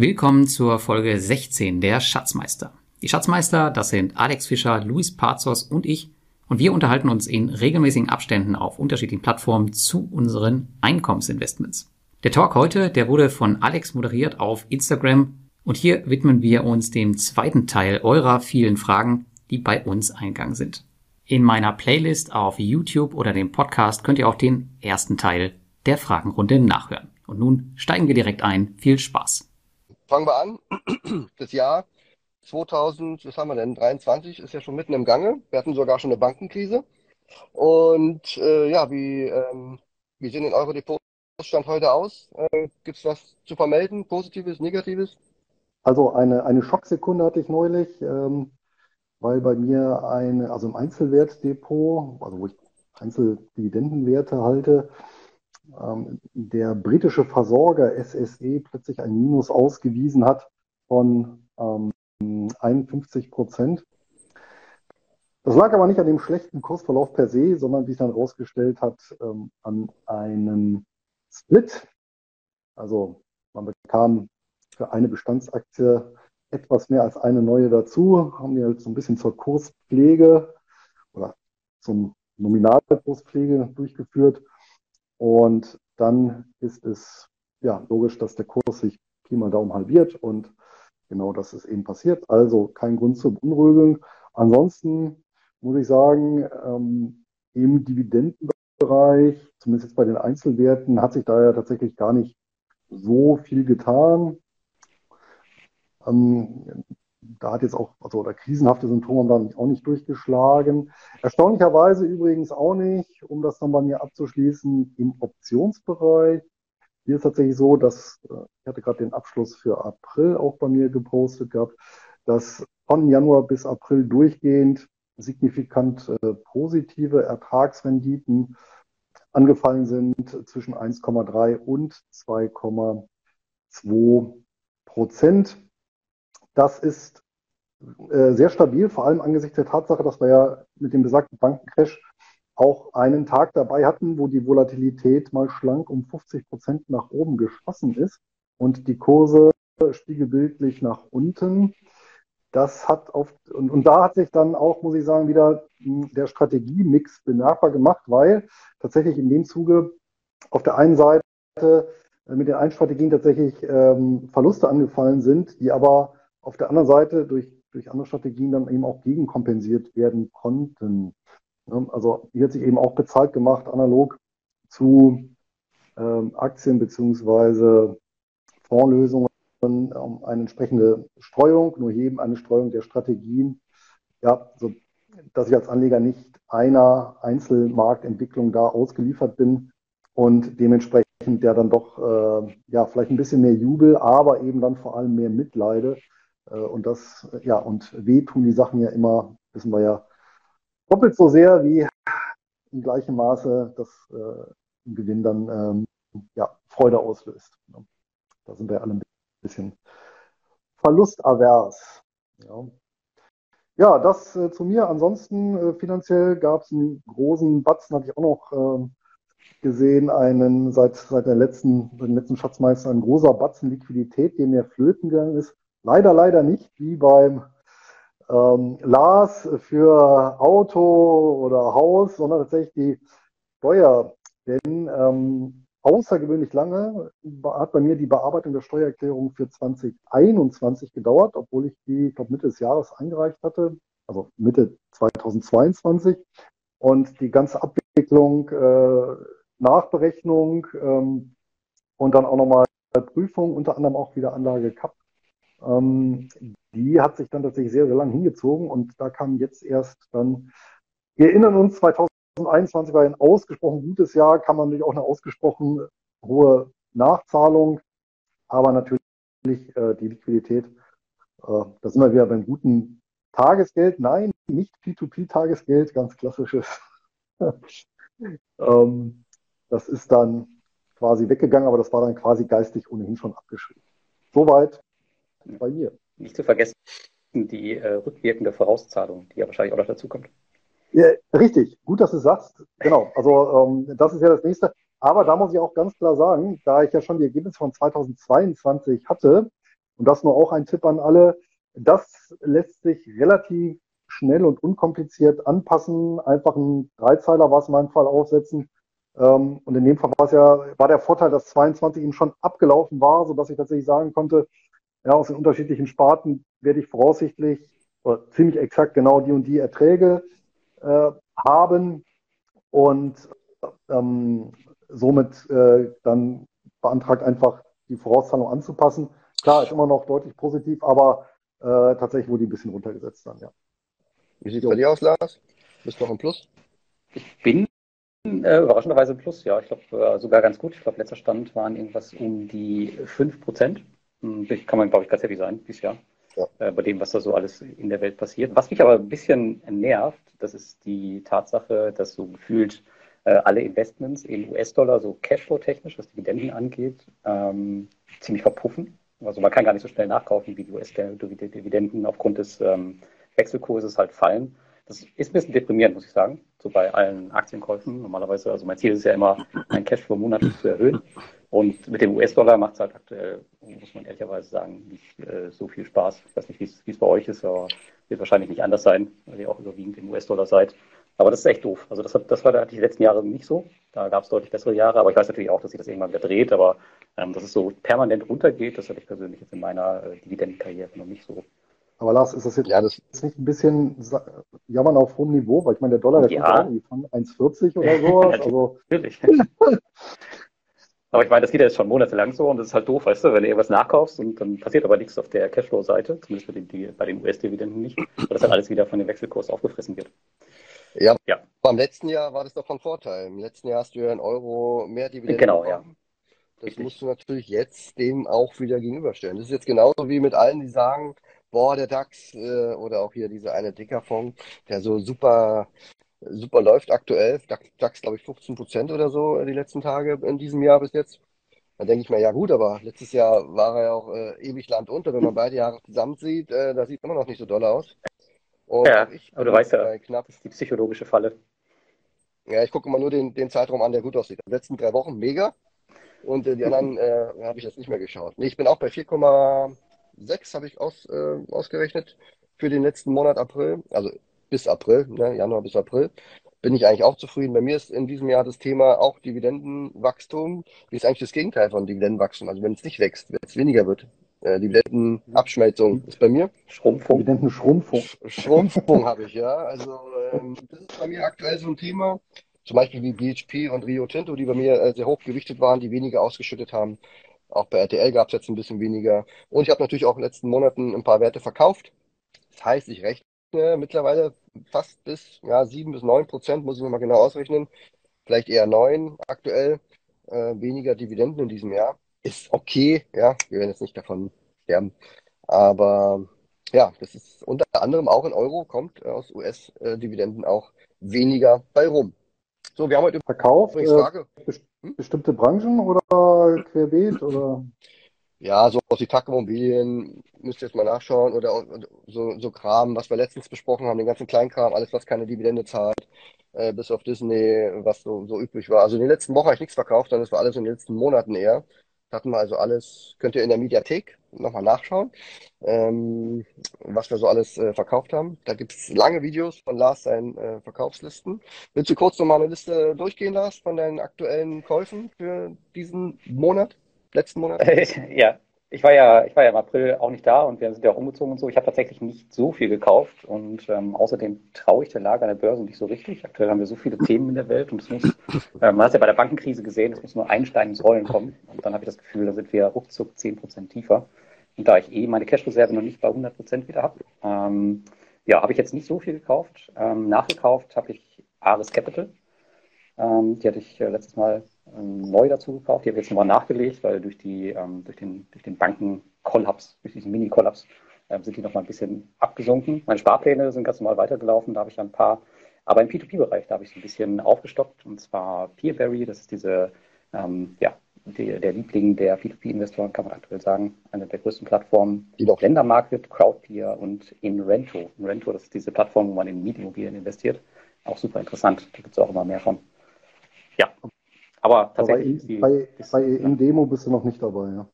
Willkommen zur Folge 16 der Schatzmeister. Die Schatzmeister, das sind Alex Fischer, Luis Pazos und ich. Und wir unterhalten uns in regelmäßigen Abständen auf unterschiedlichen Plattformen zu unseren Einkommensinvestments. Der Talk heute, der wurde von Alex moderiert auf Instagram. Und hier widmen wir uns dem zweiten Teil eurer vielen Fragen, die bei uns eingegangen sind. In meiner Playlist auf YouTube oder dem Podcast könnt ihr auch den ersten Teil der Fragenrunde nachhören. Und nun steigen wir direkt ein. Viel Spaß. Fangen wir an. Das Jahr 2000, was haben wir denn? 23 ist ja schon mitten im Gange. Wir hatten sogar schon eine Bankenkrise. Und äh, ja, wie, ähm, wie sehen denn eure Depotstand heute aus? Äh, Gibt es was zu vermelden? Positives, Negatives? Also eine, eine Schocksekunde hatte ich neulich. Ähm, weil bei mir eine, also im Einzelwertdepot, also wo ich Einzeldividendenwerte halte, der britische Versorger SSE plötzlich ein Minus ausgewiesen hat von ähm, 51 Prozent. Das lag aber nicht an dem schlechten Kursverlauf per se, sondern wie es dann herausgestellt hat, ähm, an einem Split. Also man bekam für eine Bestandsaktie etwas mehr als eine neue dazu, haben wir halt so ein bisschen zur Kurspflege oder zum Nominalkurspflege durchgeführt. Und dann ist es ja logisch, dass der Kurs sich Pi mal Daumen halbiert und genau das ist eben passiert. Also kein Grund zur Beunruhigung. Ansonsten muss ich sagen, ähm, im Dividendenbereich, zumindest jetzt bei den Einzelwerten, hat sich da ja tatsächlich gar nicht so viel getan. Ähm, da hat jetzt auch, also oder krisenhafte Symptome dann auch nicht durchgeschlagen. Erstaunlicherweise übrigens auch nicht, um das dann bei mir abzuschließen, im Optionsbereich. Hier ist tatsächlich so, dass, äh, ich hatte gerade den Abschluss für April auch bei mir gepostet gehabt, dass von Januar bis April durchgehend signifikant äh, positive Ertragsrenditen angefallen sind zwischen 1,3 und 2,2 Prozent. Das ist äh, sehr stabil, vor allem angesichts der Tatsache, dass wir ja mit dem besagten Bankencrash auch einen Tag dabei hatten, wo die Volatilität mal schlank um 50 Prozent nach oben geschossen ist und die Kurse spiegelbildlich nach unten. Das hat auf, und, und da hat sich dann auch, muss ich sagen, wieder hm, der Strategiemix bemerkbar gemacht, weil tatsächlich in dem Zuge auf der einen Seite äh, mit den einen Strategien tatsächlich ähm, Verluste angefallen sind, die aber auf der anderen Seite durch, durch andere Strategien dann eben auch gegenkompensiert werden konnten. Also hier hat sich eben auch bezahlt gemacht, analog zu ähm, Aktien beziehungsweise Fondslösungen, um eine entsprechende Streuung, nur eben eine Streuung der Strategien, ja, so, dass ich als Anleger nicht einer Einzelmarktentwicklung da ausgeliefert bin und dementsprechend der dann doch äh, ja vielleicht ein bisschen mehr Jubel, aber eben dann vor allem mehr Mitleide und das, ja, und weh tun die Sachen ja immer, wissen wir ja, doppelt so sehr wie im gleichen Maße das äh, im Gewinn dann ähm, ja, Freude auslöst. Da sind wir alle ein bisschen verlustavers. Ja. Ja, das äh, zu mir. Ansonsten äh, finanziell gab es einen großen Batzen, hatte ich auch noch äh, gesehen, einen seit, seit der letzten, den letzten Schatzmeister, ein großer Batzen Liquidität, der mir flöten gegangen ist. Leider, leider nicht wie beim ähm, Lars für Auto oder Haus, sondern tatsächlich die Steuer. Denn ähm, außergewöhnlich lange hat bei mir die Bearbeitung der Steuererklärung für 2021 gedauert, obwohl ich die, ich glaube, Mitte des Jahres eingereicht hatte, also Mitte 2022. Und die ganze Abwicklung, äh, Nachberechnung ähm, und dann auch nochmal Prüfung, unter anderem auch wieder Anlage CAP ähm, die hat sich dann tatsächlich sehr, sehr lang hingezogen und da kam jetzt erst dann, wir erinnern uns, 2021 war ein ausgesprochen gutes Jahr, kann man natürlich auch eine ausgesprochen hohe Nachzahlung, aber natürlich äh, die Liquidität, äh, da sind wir wieder beim guten Tagesgeld. Nein, nicht P2P-Tagesgeld, ganz klassisches. ähm, das ist dann quasi weggegangen, aber das war dann quasi geistig ohnehin schon abgeschrieben. Soweit bei mir. Nicht zu vergessen die äh, rückwirkende Vorauszahlung, die ja wahrscheinlich auch noch dazu kommt. Ja, richtig, gut, dass du sagst. Genau, also ähm, das ist ja das nächste. Aber da muss ich auch ganz klar sagen, da ich ja schon die Ergebnisse von 2022 hatte Und das nur auch ein Tipp an alle. Das lässt sich relativ schnell und unkompliziert anpassen. Einfach ein Dreizeiler war es in meinem Fall aufsetzen. Ähm, und in dem Fall war es ja, war der Vorteil, dass 22 eben schon abgelaufen war, sodass ich tatsächlich sagen konnte, ja, aus den unterschiedlichen Sparten werde ich voraussichtlich oder ziemlich exakt genau die und die Erträge äh, haben und ähm, somit äh, dann beantragt einfach die Vorauszahlung anzupassen. Klar, ist immer noch deutlich positiv, aber äh, tatsächlich wurde die ein bisschen runtergesetzt dann, ja. Wie sieht es bei dir aus, Lars? Bist du noch im Plus? Ich bin äh, überraschenderweise im Plus, ja. Ich glaube äh, sogar ganz gut. Ich glaube, letzter Stand waren irgendwas um die 5 Prozent. Hm, kann man, glaube ich, ganz happy sein dieses Jahr. Ja. Äh, bei dem, was da so alles in der Welt passiert. Was mich aber ein bisschen nervt, das ist die Tatsache, dass so gefühlt äh, alle Investments in US-Dollar, so Cashflow-technisch, was Dividenden angeht, ähm, ziemlich verpuffen. Also man kann gar nicht so schnell nachkaufen, wie die US-Dividenden aufgrund des ähm, Wechselkurses halt fallen. Das ist ein bisschen deprimierend, muss ich sagen, so bei allen Aktienkäufen. Normalerweise, also mein Ziel ist ja immer, mein Cashflow monatlich zu erhöhen. Und mit dem US-Dollar macht es halt aktuell, muss man ehrlicherweise sagen, nicht äh, so viel Spaß. Ich weiß nicht, wie es bei euch ist, aber wird wahrscheinlich nicht anders sein, weil ihr auch überwiegend im US-Dollar seid. Aber das ist echt doof. Also das, hat, das war da die letzten Jahre nicht so. Da gab es deutlich bessere Jahre, aber ich weiß natürlich auch, dass sich das irgendwann wieder dreht. Aber ähm, dass es so permanent runtergeht, das hatte ich persönlich jetzt in meiner äh, Dividendenkarriere noch nicht so. Aber Lars, ist das jetzt ja, das ist nicht ein bisschen jammern auf hohem Niveau? Weil ich meine, der Dollar, der ja. kommt von 1,40 oder so. also. Natürlich. Aber ich meine, das geht ja jetzt schon monatelang so und das ist halt doof, weißt du, wenn du irgendwas nachkaufst und dann passiert aber nichts auf der Cashflow-Seite, zumindest bei den, bei den US-Dividenden nicht, weil das dann alles wieder von dem Wechselkurs aufgefressen wird. Ja, ja. Beim letzten Jahr war das doch von Vorteil. Im letzten Jahr hast du ja einen Euro mehr Dividenden Genau, bekommen. ja. Das Richtig. musst du natürlich jetzt dem auch wieder gegenüberstellen. Das ist jetzt genauso wie mit allen, die sagen, boah, der DAX äh, oder auch hier dieser eine Dickerfonds, der so super super läuft aktuell. DAX, glaube ich, 15 Prozent oder so äh, die letzten Tage in diesem Jahr bis jetzt. Dann denke ich mir, ja gut, aber letztes Jahr war er ja auch äh, ewig Land unter. Wenn man beide Jahre zusammen sieht, äh, da sieht immer noch nicht so doll aus. Und ja, aber du weißt ja, knapp, das ist die psychologische Falle. Ja, ich gucke immer nur den, den Zeitraum an, der gut aussieht. Die letzten drei Wochen mega. Und äh, die anderen äh, habe ich jetzt nicht mehr geschaut. Nee, ich bin auch bei 4,6 habe ich aus, äh, ausgerechnet für den letzten Monat April. Also bis April, ne, Januar bis April, bin ich eigentlich auch zufrieden. Bei mir ist in diesem Jahr das Thema auch Dividendenwachstum. Wie ist eigentlich das Gegenteil von Dividendenwachstum? Also wenn es nicht wächst, wenn es weniger wird. Äh, Dividendenabschmelzung ist bei mir. Schrumpfung. Dividendenschrumpfung. Schrumpfung habe ich, ja. Also ähm, das ist bei mir aktuell so ein Thema. Zum Beispiel wie BHP und Rio Tinto, die bei mir äh, sehr hoch gewichtet waren, die weniger ausgeschüttet haben. Auch bei RTL gab es jetzt ein bisschen weniger. Und ich habe natürlich auch in den letzten Monaten ein paar Werte verkauft. Das heißt, ich rechne äh, mittlerweile fast bis ja, 7 bis 9 Prozent, muss ich mir mal genau ausrechnen. Vielleicht eher 9 aktuell. Äh, weniger Dividenden in diesem Jahr. Ist okay, ja. Wir werden jetzt nicht davon sterben. Aber ja, das ist unter anderem auch in Euro, kommt aus US-Dividenden auch weniger bei rum. So, wir haben heute Verkauf. Übrigens Frage. Äh, hm? Bestimmte Branchen oder querbeet oder? Ja, so aus die Immobilien, müsst ihr jetzt mal nachschauen, oder so, so Kram, was wir letztens besprochen haben, den ganzen Kleinkram, alles, was keine Dividende zahlt, äh, bis auf Disney, was so, so üblich war. Also in den letzten Wochen habe ich nichts verkauft, sondern das war alles in den letzten Monaten eher. Hatten wir also alles, könnt ihr in der Mediathek nochmal nachschauen, ähm, was wir so alles äh, verkauft haben. Da gibt's lange Videos von Lars seinen äh, Verkaufslisten. Willst du kurz nochmal eine Liste durchgehen, Lars, von deinen aktuellen Käufen für diesen Monat? Letzten Monat? ja, ich war ja, ich war ja im April auch nicht da und wir sind ja auch umgezogen und so. Ich habe tatsächlich nicht so viel gekauft und ähm, außerdem traue ich der Lage an der Börse nicht so richtig. Aktuell haben wir so viele Themen in der Welt und es muss, äh, man hat ja bei der Bankenkrise gesehen, es muss nur ein Stein ins Rollen kommen und dann habe ich das Gefühl, da sind wir ruckzuck 10% tiefer. Und da ich eh meine Cash-Reserve noch nicht bei 100% wieder habe, ähm, ja, habe ich jetzt nicht so viel gekauft. Ähm, nachgekauft habe ich Ares Capital. Ähm, die hatte ich äh, letztes Mal neu dazu gekauft. Die habe ich jetzt nochmal nachgelegt, weil durch, die, ähm, durch den, durch den Bankenkollaps, durch diesen Mini-Kollaps, ähm, sind die nochmal ein bisschen abgesunken. Meine Sparpläne sind ganz normal weitergelaufen. Da habe ich ein paar, aber im P2P-Bereich, da habe ich so ein bisschen aufgestockt. Und zwar Peerberry, das ist diese, ähm, ja, die, der Liebling der P2P-Investoren, kann man aktuell sagen. Eine der größten Plattformen, die auch Ländermarket, Crowdpeer und Inrento. Inrento, das ist diese Plattform, wo man in Mietimmobilien investiert. Auch super interessant. Da gibt es auch immer mehr von. Ja, aber tatsächlich. Aber bei, bei, bei in Demo bist du noch nicht dabei, ja.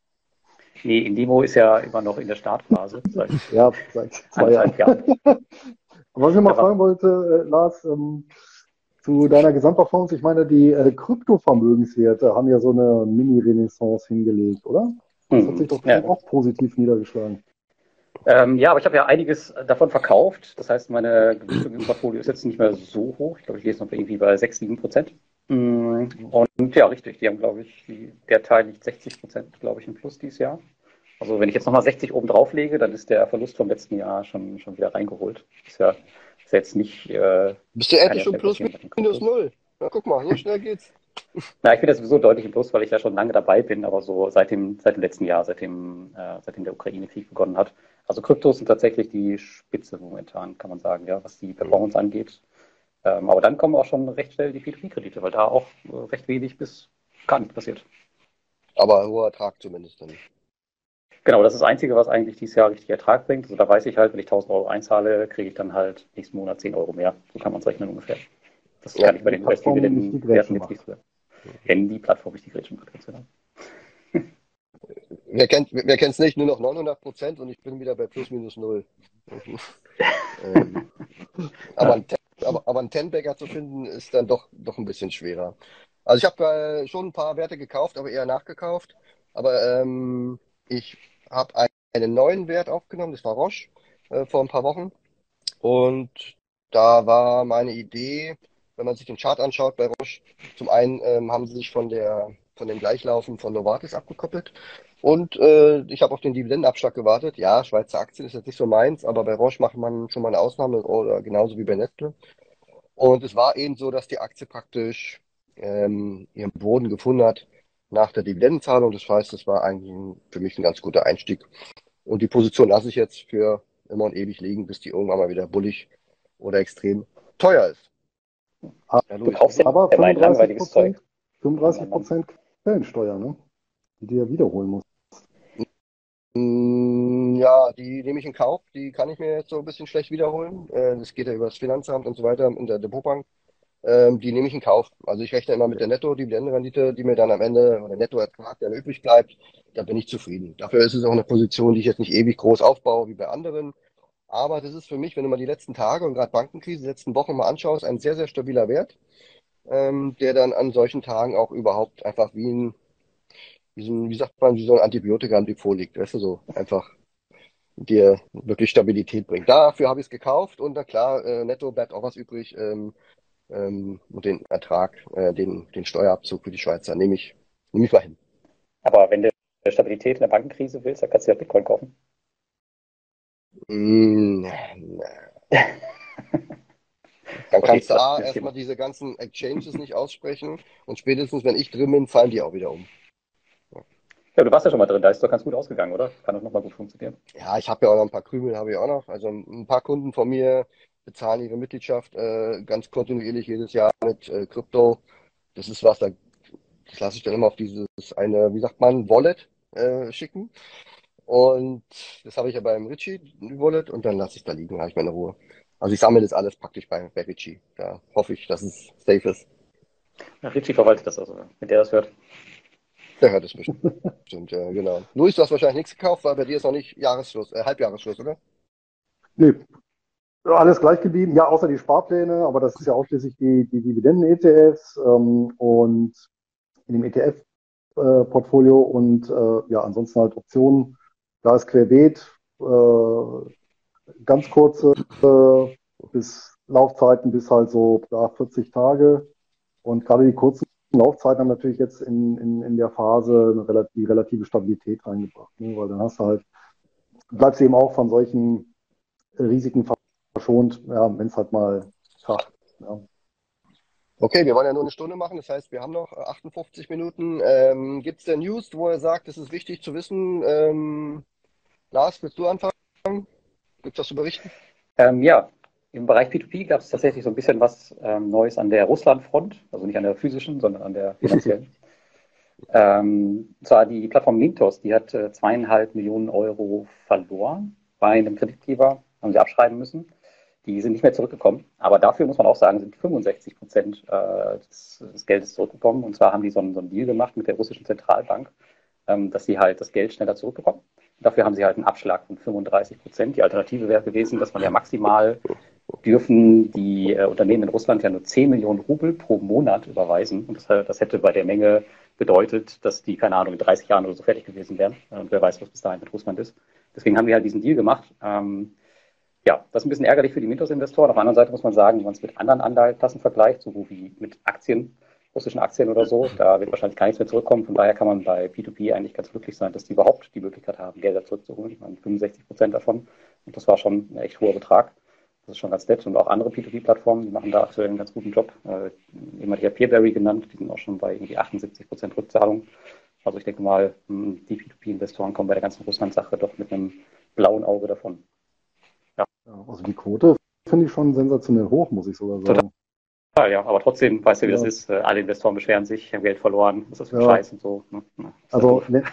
Nee, Indimo ist ja immer noch in der Startphase. Seit ja, seit zwei Jahren. Was ich mal fragen wollte, äh, Lars, ähm, zu deiner Gesamtperformance, ich meine, die äh, Kryptovermögenswerte haben ja so eine Mini-Renaissance hingelegt, oder? Das hat hm, sich doch ja. auch positiv niedergeschlagen. Ähm, ja, aber ich habe ja einiges davon verkauft. Das heißt, meine Gewichtung im Portfolio ist jetzt nicht mehr so hoch. Ich glaube, ich lese noch irgendwie bei 6, 7 Prozent. Mm, und ja, richtig. Die haben, glaube ich, die, der Teil liegt 60 Prozent, glaube ich, im Plus dieses Jahr. Also wenn ich jetzt nochmal 60 oben drauf lege, dann ist der Verlust vom letzten Jahr schon, schon wieder reingeholt. Ist ja, ist jetzt nicht. Äh, Bist du endlich schon plus minus null? Na, guck mal, so schnell geht's. Na, ich bin jetzt sowieso deutlich im Plus, weil ich ja schon lange dabei bin, aber so seit dem, seit dem letzten Jahr, seitdem, äh, seitdem der Ukraine-Krieg begonnen hat. Also Kryptos sind tatsächlich die Spitze momentan, kann man sagen, ja, was die Performance angeht. Ähm, aber dann kommen auch schon recht schnell die P2P-Kredite, weil da auch äh, recht wenig bis gar nichts passiert. Aber hoher Ertrag zumindest dann. Genau, das ist das Einzige, was eigentlich dieses Jahr richtig Ertrag bringt. Also da weiß ich halt, wenn ich 1000 Euro einzahle, kriege ich dann halt nächsten Monat 10 Euro mehr. So kann man es rechnen ungefähr. Das ja, kann ich bei den US-Dividenden-Werten jetzt nicht so. Wenn die Plattform nicht die Gretchen macht, ganz genau. Wer kennt wer es nicht? Nur noch 900 Prozent und ich bin wieder bei plus minus null. ähm, aber, ein, aber, aber einen Tenbagger zu finden, ist dann doch, doch ein bisschen schwerer. Also ich habe äh, schon ein paar Werte gekauft, aber eher nachgekauft. Aber ähm, ich habe einen neuen Wert aufgenommen, das war Roche, äh, vor ein paar Wochen. Und da war meine Idee, wenn man sich den Chart anschaut bei Roche, zum einen ähm, haben sie sich von der von dem Gleichlaufen von Novartis abgekoppelt. Und äh, ich habe auf den Dividendenabschlag gewartet. Ja, Schweizer Aktien ist jetzt nicht so meins, aber bei Roche macht man schon mal eine Ausnahme oder genauso wie bei Nestle. Und es war eben so, dass die Aktie praktisch ähm, ihren Boden gefunden hat nach der Dividendenzahlung. Das heißt, das war eigentlich für mich ein ganz guter Einstieg. Und die Position lasse ich jetzt für immer und ewig liegen, bis die irgendwann mal wieder bullig oder extrem teuer ist. Ah, ja, du kaufst aber 35 Prozent, 35 Prozent Quellensteuer, ne? Die du ja wiederholen musst. Mm, ja, die nehme ich in Kauf. Die kann ich mir jetzt so ein bisschen schlecht wiederholen. Äh, das geht ja über das Finanzamt und so weiter in der Depotbank ähm, die nehme ich in Kauf. Also ich rechne immer mit der Netto-Dividendenrendite, die mir dann am Ende, oder Nettoertrag, der übrig bleibt, da bin ich zufrieden. Dafür ist es auch eine Position, die ich jetzt nicht ewig groß aufbaue wie bei anderen. Aber das ist für mich, wenn du mal die letzten Tage und gerade Bankenkrise, die letzten Wochen mal anschaust, ein sehr, sehr stabiler Wert, ähm, der dann an solchen Tagen auch überhaupt einfach wie ein, wie, ein, wie sagt man, wie so ein Antibiotika liegt. Weißt du, so einfach dir wirklich Stabilität bringt. Dafür habe ich es gekauft und na klar, äh, netto bleibt auch was übrig. Ähm, ähm, und den Ertrag, äh, den, den Steuerabzug für die Schweizer nehme ich, nehme ich mal hin. Aber wenn du Stabilität in der Bankenkrise willst, dann kannst du ja Bitcoin kaufen. Mm, dann kannst du A, erstmal diese ganzen Exchanges nicht aussprechen und spätestens, wenn ich drin bin, fallen die auch wieder um. Ja, du warst ja schon mal drin, da ist doch ganz gut ausgegangen, oder? Kann doch nochmal gut funktionieren. Ja, ich habe ja auch noch ein paar Krümel, habe ich auch noch. Also ein paar Kunden von mir, bezahlen ihre Mitgliedschaft äh, ganz kontinuierlich jedes Jahr mit äh, Krypto. Das ist was, da, das lasse ich dann immer auf dieses eine, wie sagt man, Wallet äh, schicken. Und das habe ich ja beim Richie Wallet und dann lasse ich da liegen, habe ich meine Ruhe. Also ich sammle das alles praktisch bei, bei Richie. Da hoffe ich, dass es safe ist. Ja, Richie verwaltet das also, wenn der das hört. Der hört es bestimmt. Stimmt, ja, genau. Luis, du hast wahrscheinlich nichts gekauft, weil bei dir ist noch nicht Jahresschluss, äh, Halbjahresschluss, oder? Nee, alles gleich geblieben, ja, außer die Sparpläne, aber das ist ja ausschließlich die, die Dividenden-ETFs ähm, und in dem ETF-Portfolio äh, und äh, ja, ansonsten halt Optionen. Da ist querbeet, äh, ganz kurze äh, bis Laufzeiten bis halt so ja, 40 Tage. Und gerade die kurzen Laufzeiten haben natürlich jetzt in, in, in der Phase eine relativ, die relative Stabilität reingebracht, ne? weil dann hast du halt, bleibst du eben auch von solchen Risiken verschont, ja, wenn es halt mal kracht. Ja. Okay, wir wollen ja nur eine Stunde machen, das heißt, wir haben noch 58 Minuten. Ähm, Gibt es denn News, wo er sagt, es ist wichtig zu wissen? Ähm, Lars, willst du anfangen? Gibt es was zu berichten? Ähm, ja, im Bereich P2P gab es tatsächlich so ein bisschen was ähm, Neues an der Russland-Front, also nicht an der physischen, sondern an der finanziellen. ähm, zwar die Plattform Mintos, die hat äh, zweieinhalb Millionen Euro verloren bei einem Kreditgeber, haben sie abschreiben müssen. Die sind nicht mehr zurückgekommen. Aber dafür muss man auch sagen, sind 65 Prozent äh, des, des, Geldes zurückgekommen. Und zwar haben die so einen, so einen Deal gemacht mit der russischen Zentralbank, ähm, dass sie halt das Geld schneller zurückbekommen. Dafür haben sie halt einen Abschlag von 35 Prozent. Die Alternative wäre gewesen, dass man ja maximal dürfen die äh, Unternehmen in Russland ja nur 10 Millionen Rubel pro Monat überweisen. Und das, das, hätte bei der Menge bedeutet, dass die, keine Ahnung, in 30 Jahren oder so fertig gewesen wären. Und wer weiß, was bis dahin mit Russland ist. Deswegen haben wir halt diesen Deal gemacht. Ähm, ja, das ist ein bisschen ärgerlich für die Mythos-Investoren. Auf der anderen Seite muss man sagen, wenn man es mit anderen Anleihenklassen vergleicht, so wie mit Aktien, russischen Aktien oder so, da wird wahrscheinlich gar nichts mehr zurückkommen. Von daher kann man bei P2P eigentlich ganz glücklich sein, dass die überhaupt die Möglichkeit haben, Gelder zurückzuholen. Ich meine, 65 Prozent davon. Und das war schon ein echt hoher Betrag. Das ist schon ganz nett. Und auch andere P2P-Plattformen, die machen da aktuell einen ganz guten Job. Äh, jemand hier Peerberry genannt, die sind auch schon bei irgendwie 78 Prozent Rückzahlung. Also ich denke mal, hm, die P2P-Investoren kommen bei der ganzen Russland-Sache doch mit einem blauen Auge davon. Ja. Also die Quote finde ich schon sensationell hoch, muss ich sogar sagen. Total. Ja, aber trotzdem, weißt du, wie ja. das ist. Äh, alle Investoren beschweren sich, haben Geld verloren, was ist das für ja. Scheiß und so. Ne? Also, wenn,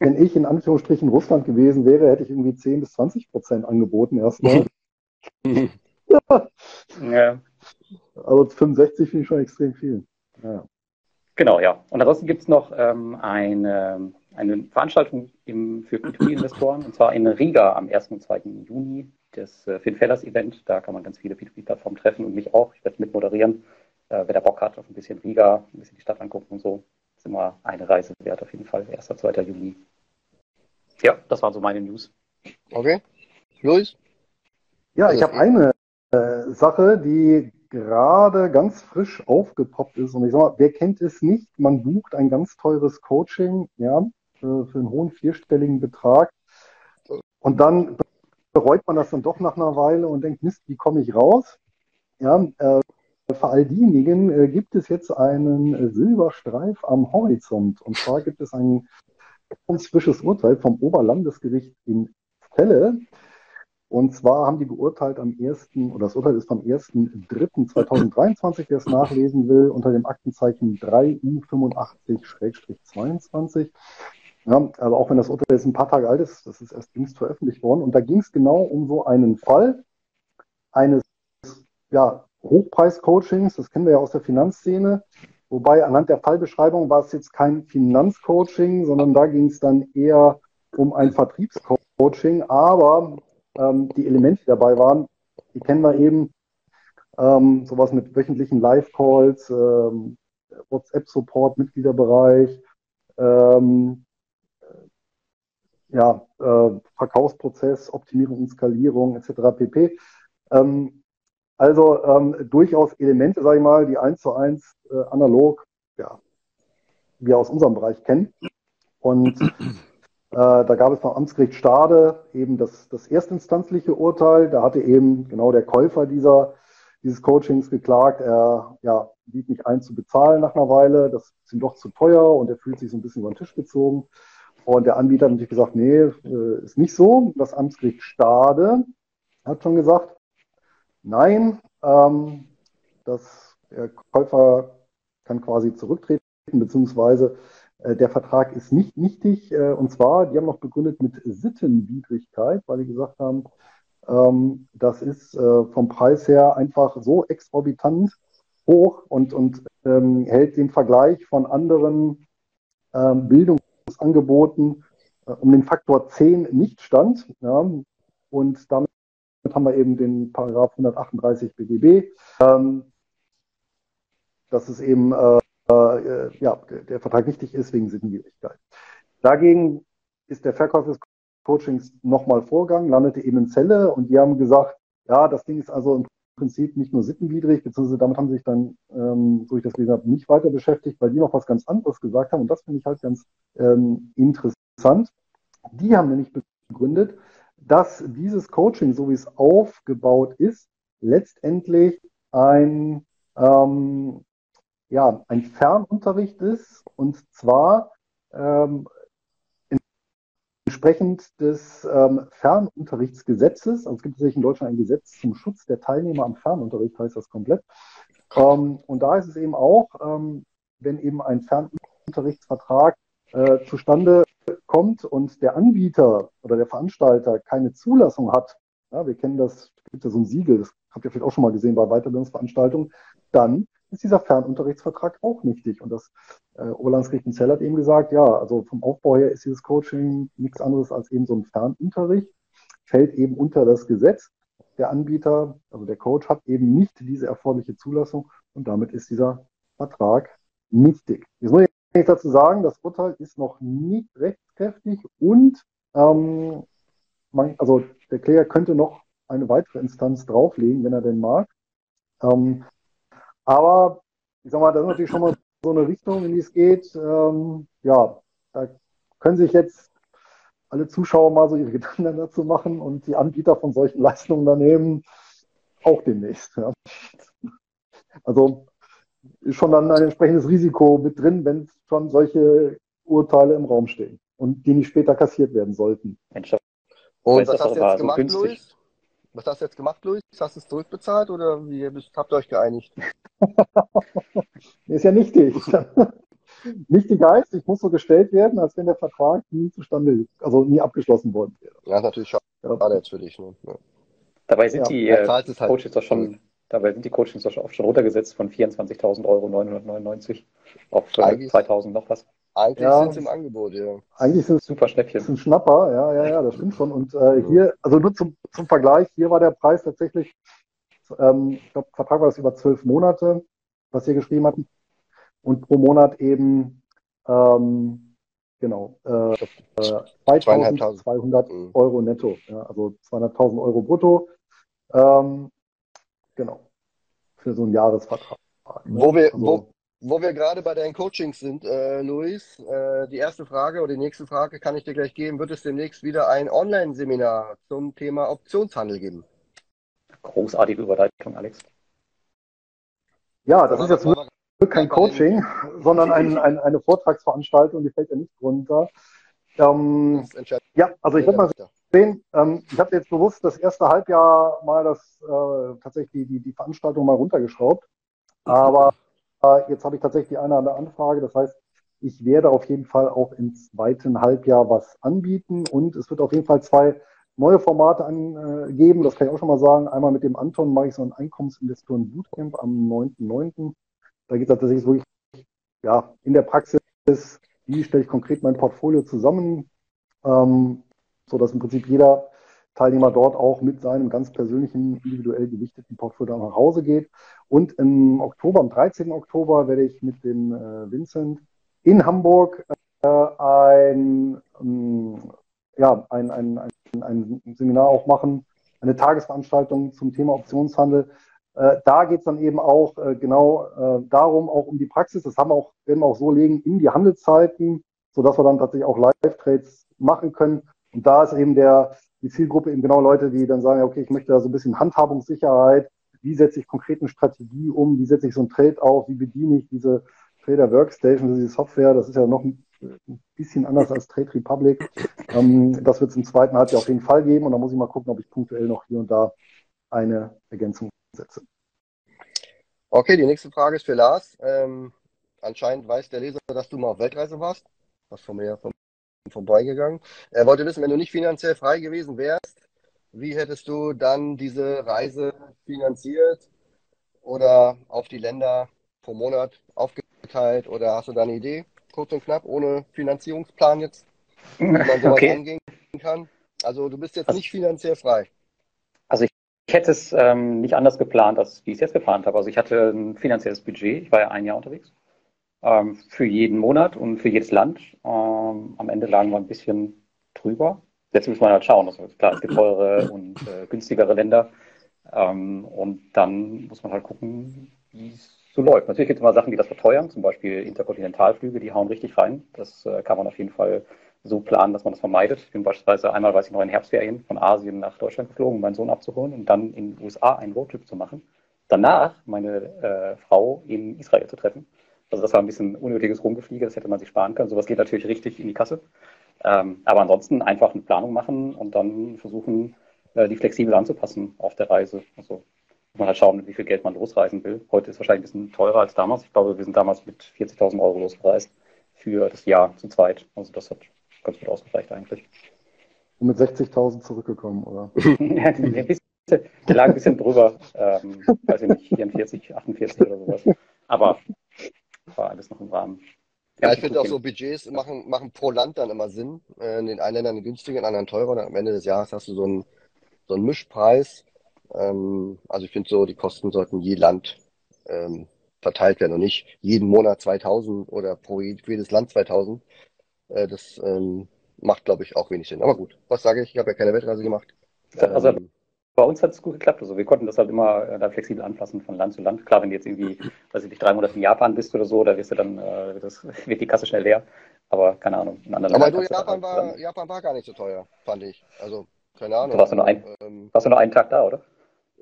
wenn ich in Anführungsstrichen Russland gewesen wäre, hätte ich irgendwie 10 bis 20 Prozent angeboten erstmal. ja. ja. Aber 65 finde ich schon extrem viel. Ja. Genau, ja. Und ansonsten gibt es noch ähm, eine, eine Veranstaltung im, für P2P-Investoren, und zwar in Riga am 1. und 2. Juni, das äh, FinFellers-Event. Da kann man ganz viele P2P-Plattformen treffen und mich auch. Ich werde mit moderieren. Äh, wer da Bock hat auf ein bisschen Riga, ein bisschen die Stadt angucken und so, ist immer eine Reise wert auf jeden Fall. 1. 2. Juni. Ja, das waren so meine News. Okay. Luis? Ja, ich habe eine äh, Sache, die gerade ganz frisch aufgepoppt ist. Und ich sag mal, wer kennt es nicht? Man bucht ein ganz teures Coaching, ja, für, für einen hohen vierstelligen Betrag. Und dann bereut man das dann doch nach einer Weile und denkt, Mist, wie komme ich raus? Ja, äh, für all diejenigen äh, gibt es jetzt einen Silberstreif am Horizont. Und zwar gibt es ein ganz frisches Urteil vom Oberlandesgericht in Celle. Und zwar haben die geurteilt am 1. oder das Urteil ist vom 1.3.2023, wer es nachlesen will, unter dem Aktenzeichen 3U85-22. Ja, aber auch wenn das Urteil jetzt ein paar Tage alt ist, das ist erst jüngst veröffentlicht worden. Und da ging es genau um so einen Fall eines ja, Hochpreis-Coachings, das kennen wir ja aus der Finanzszene. Wobei anhand der Fallbeschreibung war es jetzt kein Finanzcoaching, sondern da ging es dann eher um ein Vertriebscoaching. Aber ähm, die Elemente, dabei waren, die kennen wir eben. Ähm, sowas mit wöchentlichen Live-Calls, ähm, WhatsApp-Support, Mitgliederbereich, ähm, ja, äh, Verkaufsprozess, Optimierung und Skalierung etc. pp. Ähm, also ähm, durchaus Elemente, sage ich mal, die eins zu eins äh, analog, ja, wir aus unserem Bereich kennen. Und da gab es vom Amtsgericht Stade eben das, das erstinstanzliche Urteil. Da hatte eben genau der Käufer dieser, dieses Coachings geklagt. Er ja, blieb nicht ein zu bezahlen nach einer Weile. Das ist ihm doch zu teuer und er fühlt sich so ein bisschen über den Tisch gezogen. Und der Anbieter hat natürlich gesagt, nee, äh, ist nicht so. Das Amtsgericht Stade hat schon gesagt, nein, ähm, das, der Käufer kann quasi zurücktreten, beziehungsweise äh, der Vertrag ist nicht nichtig. Äh, und zwar, die haben noch begründet mit Sittenwidrigkeit, weil die gesagt haben, ähm, das ist äh, vom Preis her einfach so exorbitant hoch und, und ähm, hält den Vergleich von anderen ähm, Bildungsangeboten um den Faktor 10 nicht stand. Ja, und damit haben wir eben den Paragraph 138 BGB. das ist eben äh, ja, der Vertrag wichtig ist wegen Sittenwidrigkeit. Dagegen ist der Verkauf des Coachings nochmal vorgegangen, landete eben in Zelle und die haben gesagt, ja, das Ding ist also im Prinzip nicht nur sittenwidrig, beziehungsweise damit haben sich dann, ähm, so ich das gelesen habe, nicht weiter beschäftigt, weil die noch was ganz anderes gesagt haben und das finde ich halt ganz ähm, interessant. Die haben nämlich begründet, dass dieses Coaching, so wie es aufgebaut ist, letztendlich ein ähm, ja, ein Fernunterricht ist und zwar ähm, entsprechend des ähm, Fernunterrichtsgesetzes. Also es gibt tatsächlich in Deutschland ein Gesetz zum Schutz der Teilnehmer am Fernunterricht, heißt das komplett. Ähm, und da ist es eben auch, ähm, wenn eben ein Fernunterrichtsvertrag äh, zustande kommt und der Anbieter oder der Veranstalter keine Zulassung hat, ja, wir kennen das, gibt ja so ein Siegel, das habt ihr vielleicht auch schon mal gesehen bei Weiterbildungsveranstaltungen, dann ist dieser Fernunterrichtsvertrag auch nichtig. Und das äh, Oberlandesgericht in Zell hat eben gesagt, ja, also vom Aufbau her ist dieses Coaching nichts anderes als eben so ein Fernunterricht, fällt eben unter das Gesetz. Der Anbieter, also der Coach, hat eben nicht diese erforderliche Zulassung und damit ist dieser Vertrag nichtig. Jetzt muss ich dazu sagen, das Urteil ist noch nicht rechtskräftig und ähm, man, also der Kläger könnte noch eine weitere Instanz drauflegen, wenn er denn mag. Ähm, aber ich sag mal, das ist natürlich schon mal so eine Richtung, in die es geht. Ähm, ja, da können sich jetzt alle Zuschauer mal so ihre Gedanken dazu machen und die Anbieter von solchen Leistungen daneben auch demnächst. Ja. Also ist schon dann ein entsprechendes Risiko mit drin, wenn schon solche Urteile im Raum stehen und die nicht später kassiert werden sollten. Mensch, und was hast du jetzt gemacht, so Luis? Was hast du jetzt gemacht, Luis? Hast du es zurückbezahlt oder wie habt ihr euch geeinigt? ist ja nichtig. nichtig heißt, ich muss so gestellt werden, als wenn der Vertrag nie zustande, also nie abgeschlossen worden wäre. Ja, ist natürlich schade ja. jetzt für dich. Ne? Ja. Dabei sind ja. die äh, halt Coaches doch schon, dabei sind die Coachings doch oft schon runtergesetzt von 24.000 Euro 999 auf äh, 2000 noch was. Eigentlich ja, sind es im Angebot, ja. Eigentlich sind es super Schnäppchen. Ist ein Schnapper, ja, ja, ja, das stimmt schon. Und äh, hier, also nur zum, zum Vergleich, hier war der Preis tatsächlich, ähm, ich glaube, Vertrag war das über zwölf Monate, was wir geschrieben hatten. Und pro Monat eben, ähm, genau, äh, äh, 2200 mhm. Euro netto, ja, also 200.000 Euro brutto. Ähm, genau, für so einen Jahresvertrag. Wo wir, also, wo, wo wir gerade bei deinen Coachings sind, äh, Luis, äh, die erste Frage oder die nächste Frage kann ich dir gleich geben. Wird es demnächst wieder ein Online-Seminar zum Thema Optionshandel geben? Großartige Überleitung, Alex. Ja, das ist jetzt kein Coaching, sondern ein, ein, eine Vortragsveranstaltung, die fällt ja nicht runter. Ähm, ja, also ich würde mal sehen, ähm, ich habe jetzt bewusst das erste Halbjahr mal das äh, tatsächlich die, die Veranstaltung mal runtergeschraubt. Aber Jetzt habe ich tatsächlich eine, eine Anfrage. Das heißt, ich werde auf jeden Fall auch im zweiten Halbjahr was anbieten und es wird auf jeden Fall zwei neue Formate angeben. Das kann ich auch schon mal sagen. Einmal mit dem Anton mache ich so ein Einkommensinvestoren Bootcamp am 9.9. Da geht es tatsächlich wirklich ja, in der Praxis, wie stelle ich konkret mein Portfolio zusammen, ähm, so dass im Prinzip jeder Teilnehmer dort auch mit seinem ganz persönlichen, individuell gewichteten Portfolio nach Hause geht. Und im Oktober, am 13. Oktober, werde ich mit dem äh, Vincent in Hamburg äh, ein, ähm, ja, ein, ein, ein, ein, Seminar auch machen, eine Tagesveranstaltung zum Thema Optionshandel. Äh, da geht es dann eben auch äh, genau äh, darum, auch um die Praxis. Das haben wir auch, werden wir auch so legen in die Handelszeiten, sodass wir dann tatsächlich auch Live-Trades machen können. Und da ist eben der, die Zielgruppe eben genau Leute, die dann sagen, okay, ich möchte da so ein bisschen Handhabungssicherheit, wie setze ich konkret eine Strategie um, wie setze ich so ein Trade auf, wie bediene ich diese Trader Workstation, diese Software, das ist ja noch ein bisschen anders als Trade Republic. Ähm, das wird es im zweiten Halbjahr auf jeden Fall geben und da muss ich mal gucken, ob ich punktuell noch hier und da eine Ergänzung setze. Okay, die nächste Frage ist für Lars. Ähm, anscheinend weiß der Leser, dass du mal auf Weltreise warst. Was von mir vom vorbeigegangen. Er wollte wissen, wenn du nicht finanziell frei gewesen wärst, wie hättest du dann diese Reise finanziert oder auf die Länder pro Monat aufgeteilt oder hast du da eine Idee, kurz und knapp, ohne Finanzierungsplan jetzt, wie man sowas okay. angehen kann? Also du bist jetzt also, nicht finanziell frei. Also ich, ich hätte es ähm, nicht anders geplant, als wie ich es jetzt geplant habe. Also ich hatte ein finanzielles Budget, ich war ja ein Jahr unterwegs ähm, für jeden Monat und für jedes Land. Ähm, am Ende lagen wir ein bisschen drüber. Jetzt muss man halt schauen. Also klar, es gibt teure und äh, günstigere Länder. Ähm, und dann muss man halt gucken, wie es so läuft. Natürlich gibt es immer Sachen, die das verteuern, zum Beispiel Interkontinentalflüge, die hauen richtig rein. Das äh, kann man auf jeden Fall so planen, dass man das vermeidet. Ich bin beispielsweise einmal, weiß ich noch, in Herbstferien von Asien nach Deutschland geflogen, um meinen Sohn abzuholen und dann in den USA einen Roadtrip zu machen. Danach meine äh, Frau in Israel zu treffen. Also das war ein bisschen unnötiges Rumgefliege, das hätte man sich sparen können. Sowas geht natürlich richtig in die Kasse. Ähm, aber ansonsten einfach eine Planung machen und dann versuchen, äh, die flexibel anzupassen auf der Reise. Also muss man halt schauen, wie viel Geld man losreisen will. Heute ist wahrscheinlich ein bisschen teurer als damals. Ich glaube, wir sind damals mit 40.000 Euro losgereist für das Jahr zu zweit. Also das hat ganz gut ausgereicht eigentlich. Und mit 60.000 zurückgekommen, oder? ja, wir lagen ein bisschen drüber. Ähm, weiß ich nicht, 44, 48 oder sowas. Aber war alles noch im Rahmen. Ja, ich finde auch so Budgets machen, machen pro Land dann immer Sinn. Äh, in den einen Ländern günstiger, in anderen teurer. Und am Ende des Jahres hast du so einen, so einen Mischpreis. Ähm, also ich finde so, die Kosten sollten je Land ähm, verteilt werden und nicht jeden Monat 2000 oder pro jedes Land 2000. Äh, das ähm, macht, glaube ich, auch wenig Sinn. Aber gut, was sage ich? Ich habe ja keine Weltreise gemacht. Also ähm, bei uns hat es gut geklappt. Also wir konnten das halt immer äh, da flexibel anpassen von Land zu Land. Klar, wenn du jetzt irgendwie, weiß ich nicht, drei Monate in Japan bist oder so, da wirst du dann, äh, das wird die Kasse schnell leer. Aber keine Ahnung. In anderen Aber du, Japan war, Japan war gar nicht so teuer, fand ich. Also, keine Ahnung. Du warst, du nur, ein, ähm, warst du nur einen Tag da, oder?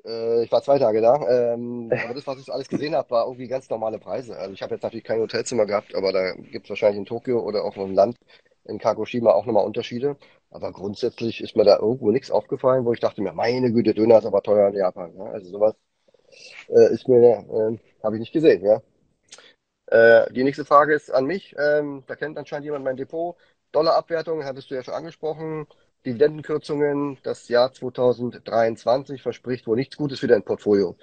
Äh, ich war zwei Tage da. Ähm, aber das, was ich alles gesehen habe, war irgendwie ganz normale Preise. Also ich habe jetzt natürlich kein Hotelzimmer gehabt, aber da gibt es wahrscheinlich in Tokio oder auch im Land in Kagoshima auch nochmal Unterschiede. Aber grundsätzlich ist mir da irgendwo nichts aufgefallen, wo ich dachte mir, meine Güte, Döner ist aber teuer in Japan. Ja? Also sowas äh, ist mir, äh, habe ich nicht gesehen. Ja? Äh, die nächste Frage ist an mich. Ähm, da kennt anscheinend jemand mein Depot. Dollarabwertung, hattest du ja schon angesprochen. Dividendenkürzungen, das Jahr 2023 verspricht wohl nichts Gutes für dein Portfolio.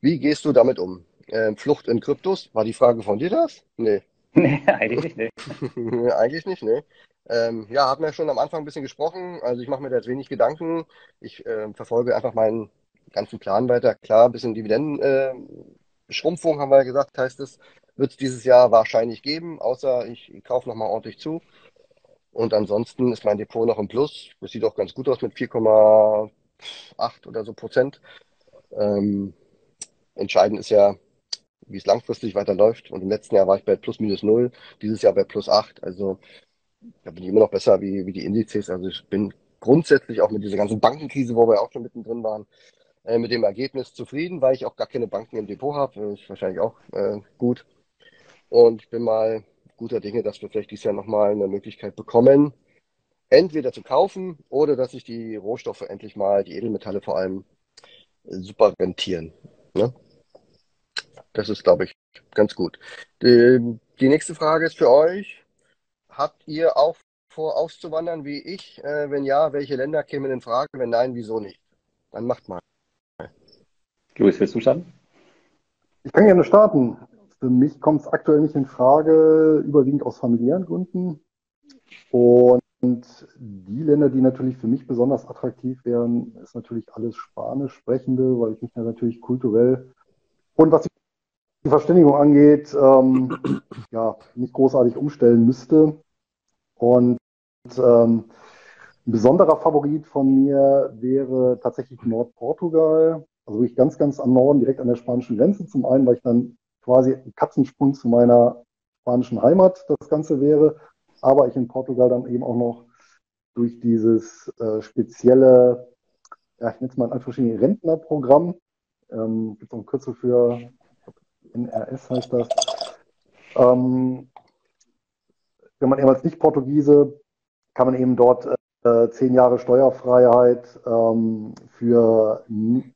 Wie gehst du damit um? Ähm, Flucht in Kryptos, war die Frage von dir das? Nee. Nee, eigentlich nicht, nee. eigentlich nicht, nee. Ähm, ja, hatten wir schon am Anfang ein bisschen gesprochen. Also ich mache mir da jetzt wenig Gedanken. Ich äh, verfolge einfach meinen ganzen Plan weiter. Klar, ein bisschen Dividendenschrumpfung, äh, haben wir ja gesagt, heißt es, wird es dieses Jahr wahrscheinlich geben, außer ich kaufe nochmal ordentlich zu. Und ansonsten ist mein Depot noch im Plus. Das sieht auch ganz gut aus mit 4,8 oder so Prozent. Ähm, entscheidend ist ja, wie es langfristig weiterläuft. Und im letzten Jahr war ich bei plus minus null, dieses Jahr bei plus acht. Also da bin ich immer noch besser wie, wie die Indizes. Also ich bin grundsätzlich auch mit dieser ganzen Bankenkrise, wo wir auch schon mittendrin waren, äh, mit dem Ergebnis zufrieden, weil ich auch gar keine Banken im Depot habe. Ist wahrscheinlich auch äh, gut. Und ich bin mal guter Dinge, dass wir vielleicht dieses Jahr nochmal eine Möglichkeit bekommen, entweder zu kaufen oder dass sich die Rohstoffe endlich mal, die Edelmetalle vor allem, super rentieren. Ne? Das ist, glaube ich, ganz gut. Die, die, nächste Frage ist für euch. Habt ihr auch vor, auszuwandern wie ich? Äh, wenn ja, welche Länder kämen in Frage? Wenn nein, wieso nicht? Dann macht mal. Luis, willst du starten? Ich kann gerne starten. Für mich kommt es aktuell nicht in Frage, überwiegend aus familiären Gründen. Und die Länder, die natürlich für mich besonders attraktiv wären, ist natürlich alles Spanisch sprechende, weil ich mich da natürlich kulturell und was die Verständigung angeht, ähm, ja, nicht großartig umstellen müsste. Und ähm, ein besonderer Favorit von mir wäre tatsächlich Nordportugal, also wirklich ganz, ganz am Norden, direkt an der spanischen Grenze. Zum einen, weil ich dann quasi ein Katzensprung zu meiner spanischen Heimat das Ganze wäre, aber ich in Portugal dann eben auch noch durch dieses äh, spezielle, ja, ich nenne es mal ein Anführungsstrichen Rentnerprogramm, ähm, gibt es auch ein Kürzel für NRS heißt das. Ähm, wenn man eben als Nicht-Portugiese, kann man eben dort äh, zehn Jahre Steuerfreiheit ähm, für,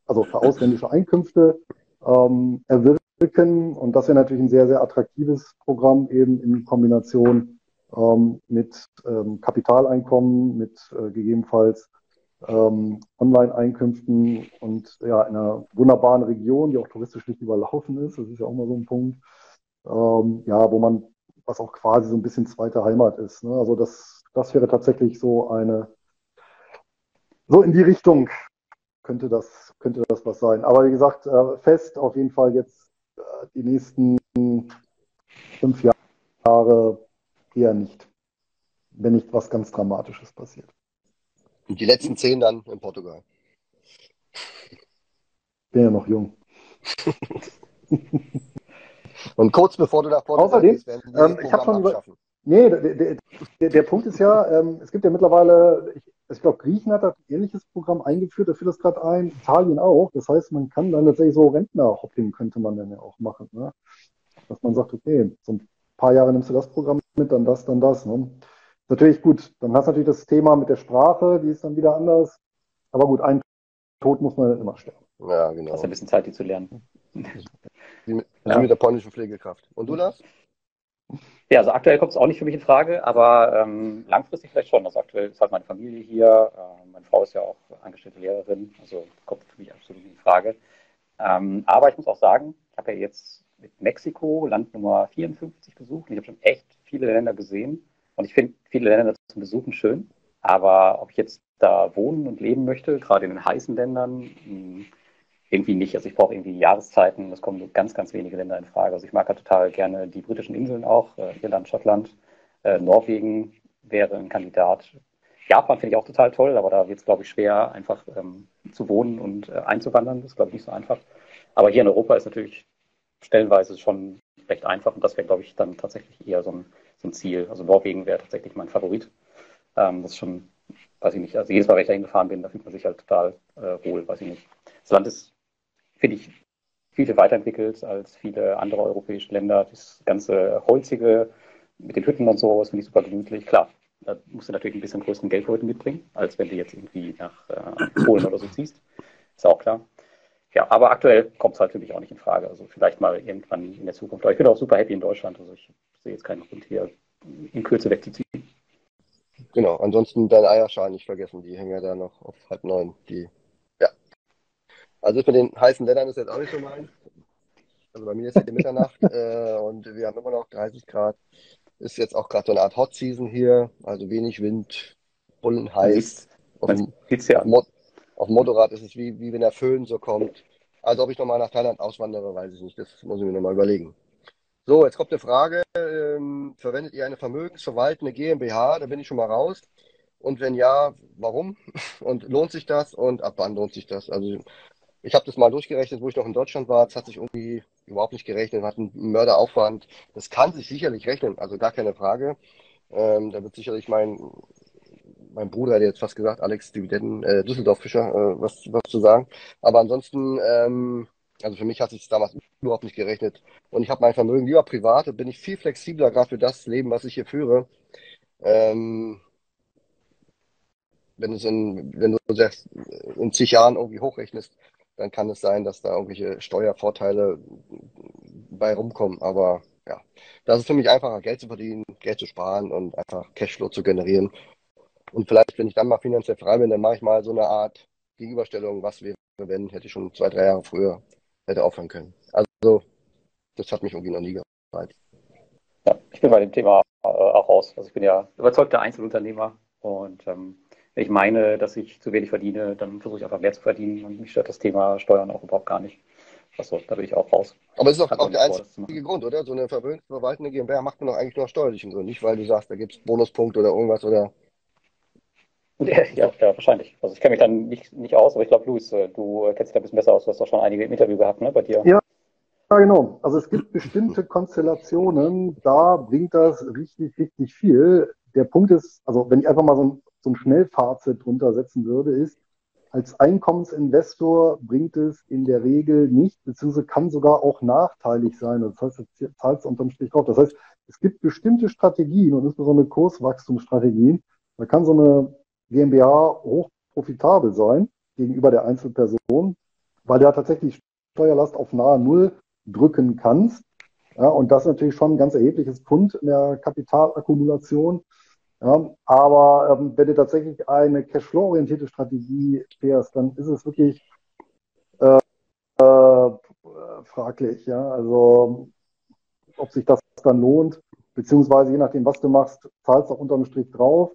also für ausländische Einkünfte ähm, erwirken. Und das wäre natürlich ein sehr, sehr attraktives Programm eben in Kombination ähm, mit ähm, Kapitaleinkommen, mit äh, gegebenenfalls ähm, Online-Einkünften und ja, in einer wunderbaren Region, die auch touristisch nicht überlaufen ist. Das ist ja auch mal so ein Punkt. Ähm, ja, wo man, was auch quasi so ein bisschen zweite Heimat ist. Ne? Also das, das wäre tatsächlich so eine, so in die Richtung könnte das, könnte das was sein. Aber wie gesagt, äh, fest auf jeden Fall jetzt die nächsten fünf Jahre eher nicht, wenn nicht was ganz Dramatisches passiert. Und die letzten zehn dann in Portugal. Bin ja noch jung. Und kurz bevor du nach Portugal Außerdem, gehst, werden ähm, ich habe schon über, Nee, der, der, der, Punkt ist ja, ähm, es gibt ja mittlerweile, ich, ich glaube, Griechenland hat ein ähnliches Programm eingeführt, da führt das gerade ein, Italien auch. Das heißt, man kann dann tatsächlich so Rentner-Hopping könnte man dann ja auch machen. Ne? Dass man sagt, okay, so ein paar Jahre nimmst du das Programm mit, dann das, dann das. Ne? Natürlich gut, dann hast du natürlich das Thema mit der Sprache, die ist dann wieder anders. Aber gut, ein Tod muss man immer sterben. Ja, genau. Hast ein bisschen Zeit, die zu lernen. Wie mit, ja. mit der polnischen Pflegekraft. Und du, Lars? Ja, also aktuell kommt es auch nicht für mich in Frage, aber ähm, langfristig vielleicht schon. Also aktuell ist halt meine Familie hier. Äh, meine Frau ist ja auch angestellte Lehrerin, also kommt für mich absolut nicht in Frage. Ähm, aber ich muss auch sagen, ich habe ja jetzt mit Mexiko, Land Nummer 54 besucht. ich habe schon echt viele Länder gesehen. Und ich finde viele Länder zum Besuchen schön. Aber ob ich jetzt da wohnen und leben möchte, gerade in den heißen Ländern, hm, irgendwie nicht. Also ich brauche irgendwie Jahreszeiten. Es kommen nur ganz, ganz wenige Länder in Frage. Also ich mag ja total gerne die britischen Inseln auch, äh, Irland, Schottland, äh, Norwegen wäre ein Kandidat. Japan finde ich auch total toll, aber da wird es, glaube ich, schwer, einfach ähm, zu wohnen und äh, einzuwandern. Das ist, glaube ich, nicht so einfach. Aber hier in Europa ist natürlich stellenweise schon recht einfach und das wäre, glaube ich, dann tatsächlich eher so ein, ein Ziel. Also Norwegen wäre tatsächlich mein Favorit. Ähm, das ist schon, weiß ich nicht, also jedes Mal, wenn ich dahin gefahren bin, da fühlt man sich halt total äh, wohl, weiß ich nicht. Das Land ist, finde ich, viel weiterentwickelt als viele andere europäische Länder. Das ganze Holzige mit den Hütten und so, das finde ich super gemütlich. Klar, da musst du natürlich ein bisschen größeren Geldbeutel mitbringen, als wenn du jetzt irgendwie nach äh, Polen oder so ziehst. Ist auch klar. Ja, aber aktuell kommt es halt für mich auch nicht in Frage. Also vielleicht mal irgendwann in der Zukunft. Aber ich bin auch super happy in Deutschland. Also ich sehe jetzt keinen Grund hier in Kürze wegzuziehen. Genau, ansonsten deine Eierschalen nicht vergessen, die hängen ja da noch auf halb neun. Die, ja. Also das mit den heißen Ländern ist jetzt auch nicht so meins. Also bei mir ist die Mitternacht äh, und wir haben immer noch 30 Grad. Ist jetzt auch gerade so eine Art Hot Season hier, also wenig Wind, bullen heiß. Auf dem, ja. Mod, auf dem Motorrad ist es wie, wie wenn der Föhn so kommt. Also ob ich nochmal nach Thailand auswandere, weiß ich nicht. Das muss ich mir nochmal überlegen. So, jetzt kommt eine Frage. Ähm, verwendet ihr eine vermögensverwaltende GmbH? Da bin ich schon mal raus. Und wenn ja, warum? Und lohnt sich das? Und ab wann lohnt sich das? Also ich habe das mal durchgerechnet, wo ich noch in Deutschland war. Das hat sich irgendwie überhaupt nicht gerechnet. Hat einen Mörderaufwand. Das kann sich sicherlich rechnen, also gar keine Frage. Ähm, da wird sicherlich mein, mein Bruder, der jetzt fast gesagt, Alex Dividenden, äh, Düsseldorf-Fischer, äh, was, was zu sagen. Aber ansonsten, ähm, also für mich hat sich das damals überhaupt nicht gerechnet. Und ich habe mein Vermögen lieber privat, bin ich viel flexibler, gerade für das Leben, was ich hier führe. Ähm, wenn, du in, wenn du sagst, in zig Jahren irgendwie hochrechnest, dann kann es sein, dass da irgendwelche Steuervorteile bei rumkommen. Aber ja, das ist für mich einfacher, Geld zu verdienen, Geld zu sparen und einfach Cashflow zu generieren. Und vielleicht, wenn ich dann mal finanziell frei bin, dann mache ich mal so eine Art Gegenüberstellung, was wäre, wenn, hätte ich schon zwei, drei Jahre früher hätte aufhören können. Also, das hat mich irgendwie noch nie gereizt. Ja, ich bin bei dem Thema äh, auch raus. Also ich bin ja überzeugter Einzelunternehmer und ähm, wenn ich meine, dass ich zu wenig verdiene, dann versuche ich einfach mehr zu verdienen und mich stört das Thema Steuern auch überhaupt gar nicht. Achso, da bin ich auch raus. Aber es ist auch, auch der einzige Grund, oder? So eine verwaltende GmbH macht man doch eigentlich nur aus steuerlichen Gründen, nicht weil du sagst, da gibt es Bonuspunkte oder irgendwas oder. Ja, ja, wahrscheinlich. Also ich kenne mich dann nicht, nicht aus, aber ich glaube, Luis, äh, du kennst dich da ein bisschen besser aus. Du hast doch schon einige im Interview gehabt, ne, bei dir. Ja, ja, genau. Also es gibt bestimmte Konstellationen, da bringt das richtig, richtig viel. Der Punkt ist, also wenn ich einfach mal so ein, so ein Schnellfazit drunter setzen würde, ist, als Einkommensinvestor bringt es in der Regel nicht, beziehungsweise kann sogar auch nachteilig sein. Das heißt, du zahlst unterm Strich drauf. Das heißt, es gibt bestimmte Strategien und insbesondere Kurswachstumsstrategien. Da kann so eine GmbH hoch profitabel sein gegenüber der Einzelperson, weil du ja tatsächlich Steuerlast auf nahe Null drücken kannst. Ja, und das ist natürlich schon ein ganz erhebliches Pfund in der Kapitalakkumulation. Ja, aber ähm, wenn du tatsächlich eine Cashflow-orientierte Strategie fährst, dann ist es wirklich äh, äh, fraglich. Ja? Also ob sich das dann lohnt, beziehungsweise je nachdem, was du machst, zahlst du auch unterm Strich drauf.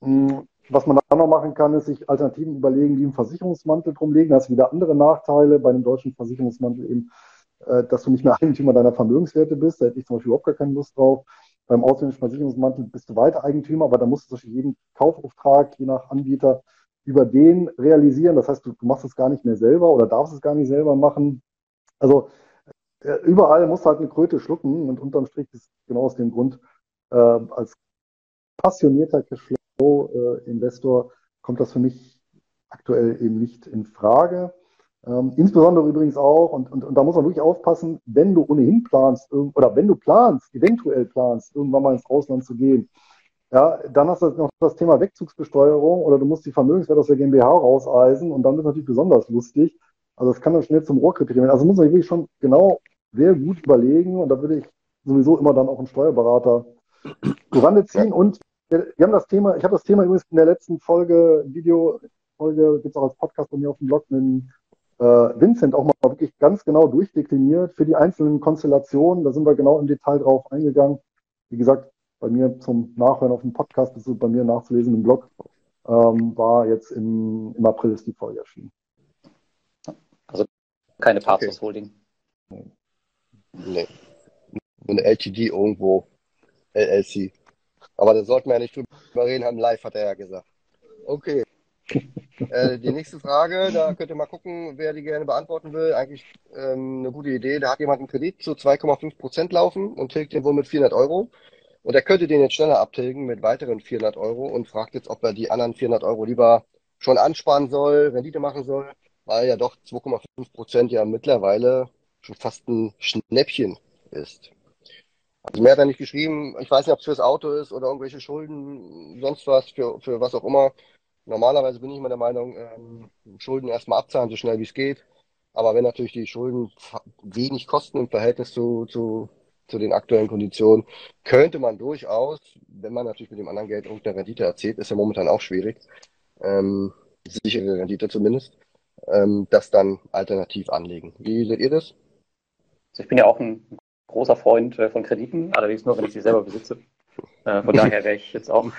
Hm, was man dann noch machen kann, ist sich Alternativen überlegen, wie einen Versicherungsmantel drumlegen. Da hast wieder andere Nachteile bei einem deutschen Versicherungsmantel eben, äh, dass du nicht mehr Eigentümer deiner Vermögenswerte bist. Da hätte ich zum Beispiel überhaupt gar keine Lust drauf. Beim ausländischen Versicherungsmantel bist du weiter Eigentümer, aber da musst du jeden Kaufauftrag, je nach Anbieter, über den realisieren. Das heißt, du, machst es gar nicht mehr selber oder darfst es gar nicht selber machen. Also äh, überall musst du halt eine Kröte schlucken und unterm Strich ist genau aus dem Grund, äh, als passionierter Cashflow Investor kommt das für mich aktuell eben nicht in Frage. Ähm, insbesondere übrigens auch, und, und, und da muss man wirklich aufpassen, wenn du ohnehin planst, oder wenn du planst, eventuell planst, irgendwann mal ins Ausland zu gehen, ja, dann hast du noch das Thema Wegzugsbesteuerung oder du musst die Vermögenswerte aus der GmbH rauseisen und dann wird natürlich besonders lustig. Also das kann dann schnell zum Rohrkriterium werden. Also muss man wirklich schon genau sehr gut überlegen und da würde ich sowieso immer dann auch einen Steuerberater Rande ziehen und wir haben das Thema, ich habe das Thema übrigens in der letzten Folge, Video-Folge, gibt es auch als Podcast bei mir auf dem Blog, mit äh, Vincent auch mal wirklich ganz genau durchdekliniert für die einzelnen Konstellationen. Da sind wir genau im Detail drauf eingegangen. Wie gesagt, bei mir zum Nachhören auf dem Podcast, das ist bei mir nachzulesen im Blog, ähm, war jetzt im, im April ist die Folge erschienen. Also keine Pathos Holding. Okay. Nee. Eine LTD irgendwo, LLC. Aber da sollten wir ja nicht drüber reden, haben live, hat er ja gesagt. Okay. äh, die nächste Frage, da könnt ihr mal gucken, wer die gerne beantworten will. Eigentlich ähm, eine gute Idee. Da hat jemand einen Kredit zu 2,5 Prozent laufen und tilgt den wohl mit 400 Euro. Und er könnte den jetzt schneller abtilgen mit weiteren 400 Euro und fragt jetzt, ob er die anderen 400 Euro lieber schon ansparen soll, Rendite machen soll, weil ja doch 2,5 Prozent ja mittlerweile schon fast ein Schnäppchen ist. Also mehr hat er nicht geschrieben. Ich weiß nicht, ob es fürs Auto ist oder irgendwelche Schulden, sonst was, für, für was auch immer. Normalerweise bin ich immer der Meinung, ähm, Schulden erstmal abzahlen, so schnell wie es geht. Aber wenn natürlich die Schulden wenig kosten im Verhältnis zu, zu, zu den aktuellen Konditionen, könnte man durchaus, wenn man natürlich mit dem anderen Geld irgendeine Rendite erzählt, ist ja momentan auch schwierig, ähm, sichere Rendite zumindest, ähm, das dann alternativ anlegen. Wie seht ihr das? Also ich bin ja auch ein großer Freund äh, von Krediten, allerdings nur, wenn ich sie selber besitze. Äh, von daher wäre ich jetzt auch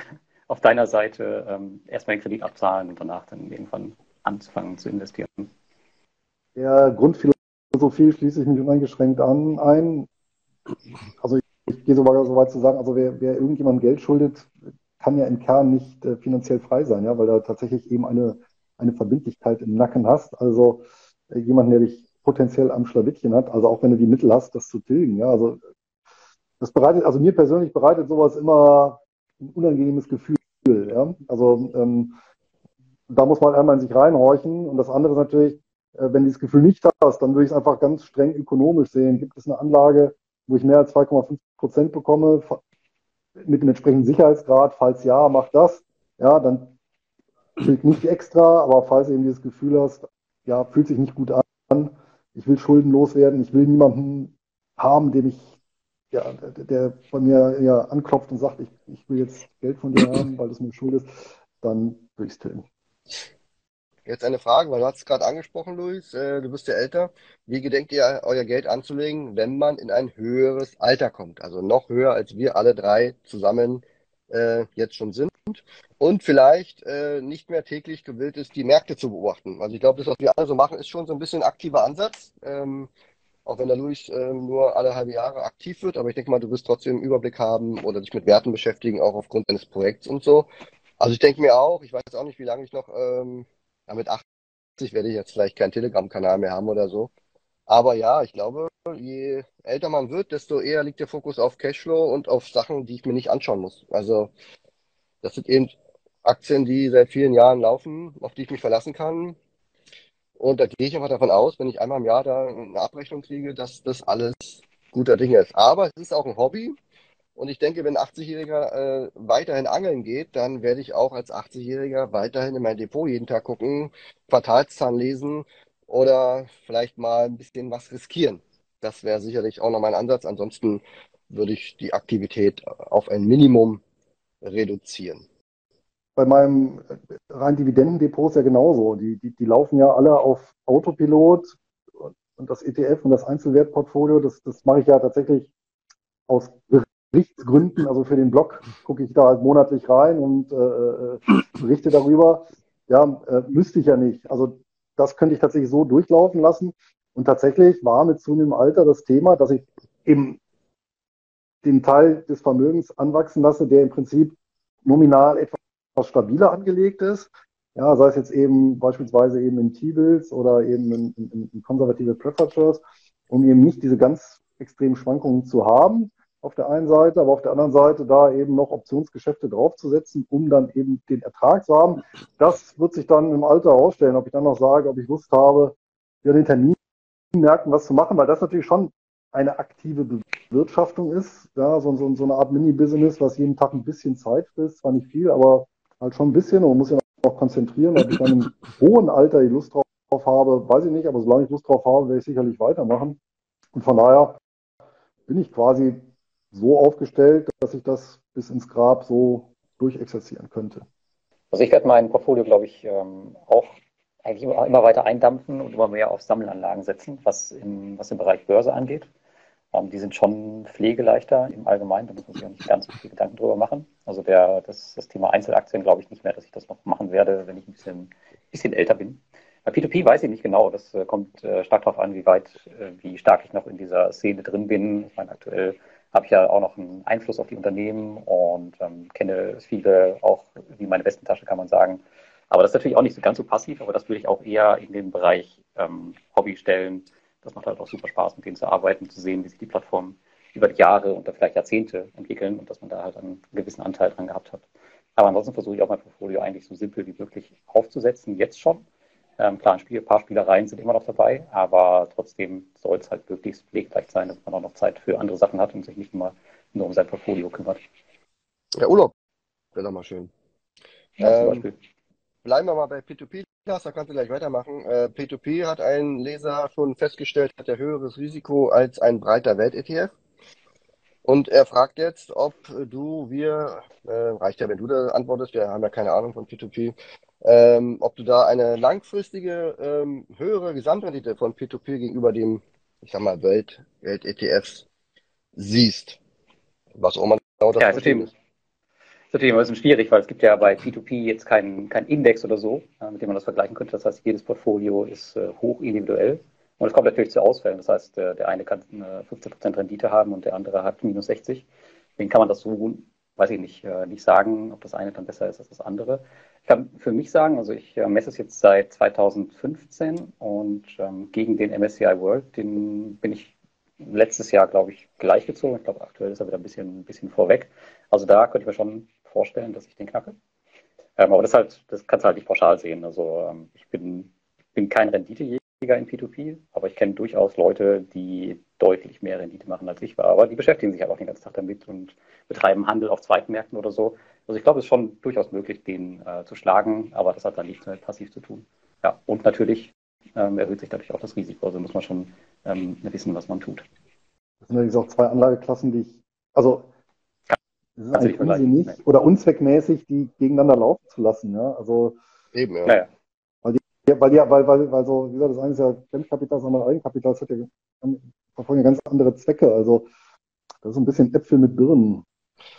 auf deiner Seite ähm, erstmal den Kredit abzahlen und danach dann irgendwann anzufangen zu investieren. Der Grundphilosophie schließe ich mich uneingeschränkt an ein. Also ich, gehe sogar so weit zu sagen, also wer, wer irgendjemandem Geld schuldet, kann ja im Kern nicht äh, finanziell frei sein, ja, weil da tatsächlich eben eine, eine Verbindlichkeit im Nacken hast. Also äh, jemand, der dich potenziell am Schlawittchen hat, also auch wenn du die Mittel hast, das zu tilgen. Ja, also das bereitet, also mir persönlich bereitet sowas immer ein unangenehmes Gefühl. Ja? Also ähm, da muss man einmal in sich reinhorchen. Und das andere ist natürlich, äh, wenn du das Gefühl nicht hast, dann würde ich es einfach ganz streng ökonomisch sehen. Gibt es eine Anlage, wo ich mehr als 2,5 Prozent bekomme, mit dem entsprechenden Sicherheitsgrad? Falls ja, mach das. Ja, dann fühlt nicht extra, aber falls du eben dieses Gefühl hast, ja, fühlt sich nicht gut an, ich will schuldenlos werden, ich will niemanden haben, dem ich, ja, der, der von mir ja anklopft und sagt, ich, ich will jetzt Geld von dir haben, weil das mir schuld ist, dann würde ich es tilgen. Jetzt eine Frage, weil du hast es gerade angesprochen, Luis, äh, du bist ja älter. Wie gedenkt ihr, euer Geld anzulegen, wenn man in ein höheres Alter kommt? Also noch höher, als wir alle drei zusammen äh, jetzt schon sind. Und vielleicht äh, nicht mehr täglich gewillt ist, die Märkte zu beobachten. Also ich glaube, das, was wir alle so machen, ist schon so ein bisschen aktiver Ansatz. Ähm, auch wenn der Luis äh, nur alle halbe Jahre aktiv wird, aber ich denke mal, du wirst trotzdem einen Überblick haben oder dich mit Werten beschäftigen, auch aufgrund deines Projekts und so. Also ich denke mir auch, ich weiß auch nicht, wie lange ich noch ähm, ja, mit 80 werde ich jetzt vielleicht keinen Telegram-Kanal mehr haben oder so. Aber ja, ich glaube, je älter man wird, desto eher liegt der Fokus auf Cashflow und auf Sachen, die ich mir nicht anschauen muss. Also das sind eben Aktien, die seit vielen Jahren laufen, auf die ich mich verlassen kann. Und da gehe ich einfach davon aus, wenn ich einmal im Jahr da eine Abrechnung kriege, dass das alles guter Dinge ist. Aber es ist auch ein Hobby und ich denke, wenn ein 80-Jähriger äh, weiterhin angeln geht, dann werde ich auch als 80-Jähriger weiterhin in mein Depot jeden Tag gucken, Quartalszahlen lesen oder vielleicht mal ein bisschen was riskieren. Das wäre sicherlich auch noch mein Ansatz. Ansonsten würde ich die Aktivität auf ein Minimum reduzieren. Bei meinem rein Dividendendepot ist ja genauso. Die, die, die laufen ja alle auf Autopilot und das ETF und das Einzelwertportfolio, das, das mache ich ja tatsächlich aus Berichtsgründen, also für den Blog gucke ich da halt monatlich rein und äh, äh, berichte darüber. Ja, äh, müsste ich ja nicht. Also das könnte ich tatsächlich so durchlaufen lassen. Und tatsächlich war mit zunehmendem Alter das Thema, dass ich eben den Teil des Vermögens anwachsen lasse, der im Prinzip nominal etwas stabiler angelegt ist. Ja, sei es jetzt eben beispielsweise eben in T-Bills oder eben in, in, in konservative Preferred um eben nicht diese ganz extremen Schwankungen zu haben auf der einen Seite, aber auf der anderen Seite da eben noch Optionsgeschäfte draufzusetzen, um dann eben den Ertrag zu haben. Das wird sich dann im Alter herausstellen, ob ich dann noch sage, ob ich Lust habe, ja, den Terminmärkten was zu machen, weil das natürlich schon eine aktive Bewirtschaftung ist, ja, so, so, so eine Art Mini-Business, was jeden Tag ein bisschen Zeit frisst, zwar nicht viel, aber halt schon ein bisschen und man muss ja auch konzentrieren, ob ich dann im hohen Alter die Lust drauf habe, weiß ich nicht, aber solange ich Lust drauf habe, werde ich sicherlich weitermachen. Und von daher bin ich quasi so aufgestellt, dass ich das bis ins Grab so durchexerzieren könnte. Also ich werde mein Portfolio, glaube ich, ähm, auch eigentlich immer, immer weiter eindampfen und immer mehr auf Sammelanlagen setzen, was, im, was im Bereich Börse angeht. Ähm, die sind schon pflegeleichter im Allgemeinen, da muss man sich auch nicht ganz so viel Gedanken drüber machen. Also der, das, das Thema Einzelaktien glaube ich nicht mehr, dass ich das noch machen werde, wenn ich ein bisschen, bisschen älter bin. Bei P2P weiß ich nicht genau. Das äh, kommt äh, stark darauf an, wie weit, äh, wie stark ich noch in dieser Szene drin bin. Ich meine, aktuell habe ich ja auch noch einen Einfluss auf die Unternehmen und ähm, kenne viele auch wie meine Westentasche, kann man sagen. Aber das ist natürlich auch nicht so ganz so passiv, aber das würde ich auch eher in den Bereich ähm, Hobby stellen. Das macht halt auch super Spaß, mit denen zu arbeiten, zu sehen, wie sich die Plattformen über die Jahre und vielleicht Jahrzehnte entwickeln und dass man da halt einen gewissen Anteil dran gehabt hat. Aber ansonsten versuche ich auch mein Portfolio eigentlich so simpel wie möglich aufzusetzen, jetzt schon. Ähm, klar, ein, Spiel, ein paar Spielereien sind immer noch dabei, aber trotzdem soll es halt möglichst pflegeleicht sein, dass man auch noch Zeit für andere Sachen hat und sich nicht immer nur um sein Portfolio kümmert. Ja, Urlaub wäre doch mal schön. Ja, zum ähm, Beispiel. Bleiben wir mal bei P2P, da kannst du gleich weitermachen. Äh, P2P hat ein Leser schon festgestellt, hat er höheres Risiko als ein breiter Welt-ETF. Und er fragt jetzt, ob du, wir, äh, reicht ja, wenn du da antwortest, wir haben ja keine Ahnung von P2P, ähm, ob du da eine langfristige ähm, höhere Gesamtrendite von P2P gegenüber dem, ich sag mal, Welt, Welt-ETFs siehst. Was auch immer genau das ja, ist. Ist natürlich ein bisschen schwierig, weil es gibt ja bei P2P jetzt keinen kein Index oder so, äh, mit dem man das vergleichen könnte. Das heißt, jedes Portfolio ist äh, hoch individuell. Und es kommt natürlich zu Ausfällen. Das heißt, der, der eine kann eine 15% Rendite haben und der andere hat minus 60. Deswegen kann man das so, weiß ich nicht, äh, nicht sagen, ob das eine dann besser ist als das andere. Ich kann für mich sagen, also ich äh, messe es jetzt seit 2015 und ähm, gegen den MSCI World, den bin ich letztes Jahr, glaube ich, gleichgezogen. Ich glaube, aktuell ist er wieder ein bisschen, ein bisschen vorweg. Also da könnte ich mir schon vorstellen, dass ich den knacke. Ähm, aber das halt, das kannst du halt nicht pauschal sehen. Also ähm, ich bin, bin kein Renditejäger in P2P, aber ich kenne durchaus Leute, die deutlich mehr Rendite machen als ich war. Aber die beschäftigen sich halt auch den ganzen Tag damit und betreiben Handel auf Zweitmärkten oder so. Also ich glaube, es ist schon durchaus möglich, den äh, zu schlagen, aber das hat dann nichts mit passiv zu tun. Ja, und natürlich ähm, erhöht sich dadurch auch das Risiko. Also muss man schon ähm, wissen, was man tut. Das sind übrigens auch zwei Anlageklassen, die ich, also es ist eigentlich unsinnig nee. oder unzweckmäßig, die gegeneinander laufen zu lassen. Ja? Also eben, ja. Naja. Weil die, weil, ja, weil, weil, weil so, wie gesagt, das eine ist ja Fremdkapital, das andere Eigenkapital, das hat ja, verfolgen ja ganz andere Zwecke. Also das ist ein bisschen Äpfel mit Birnen.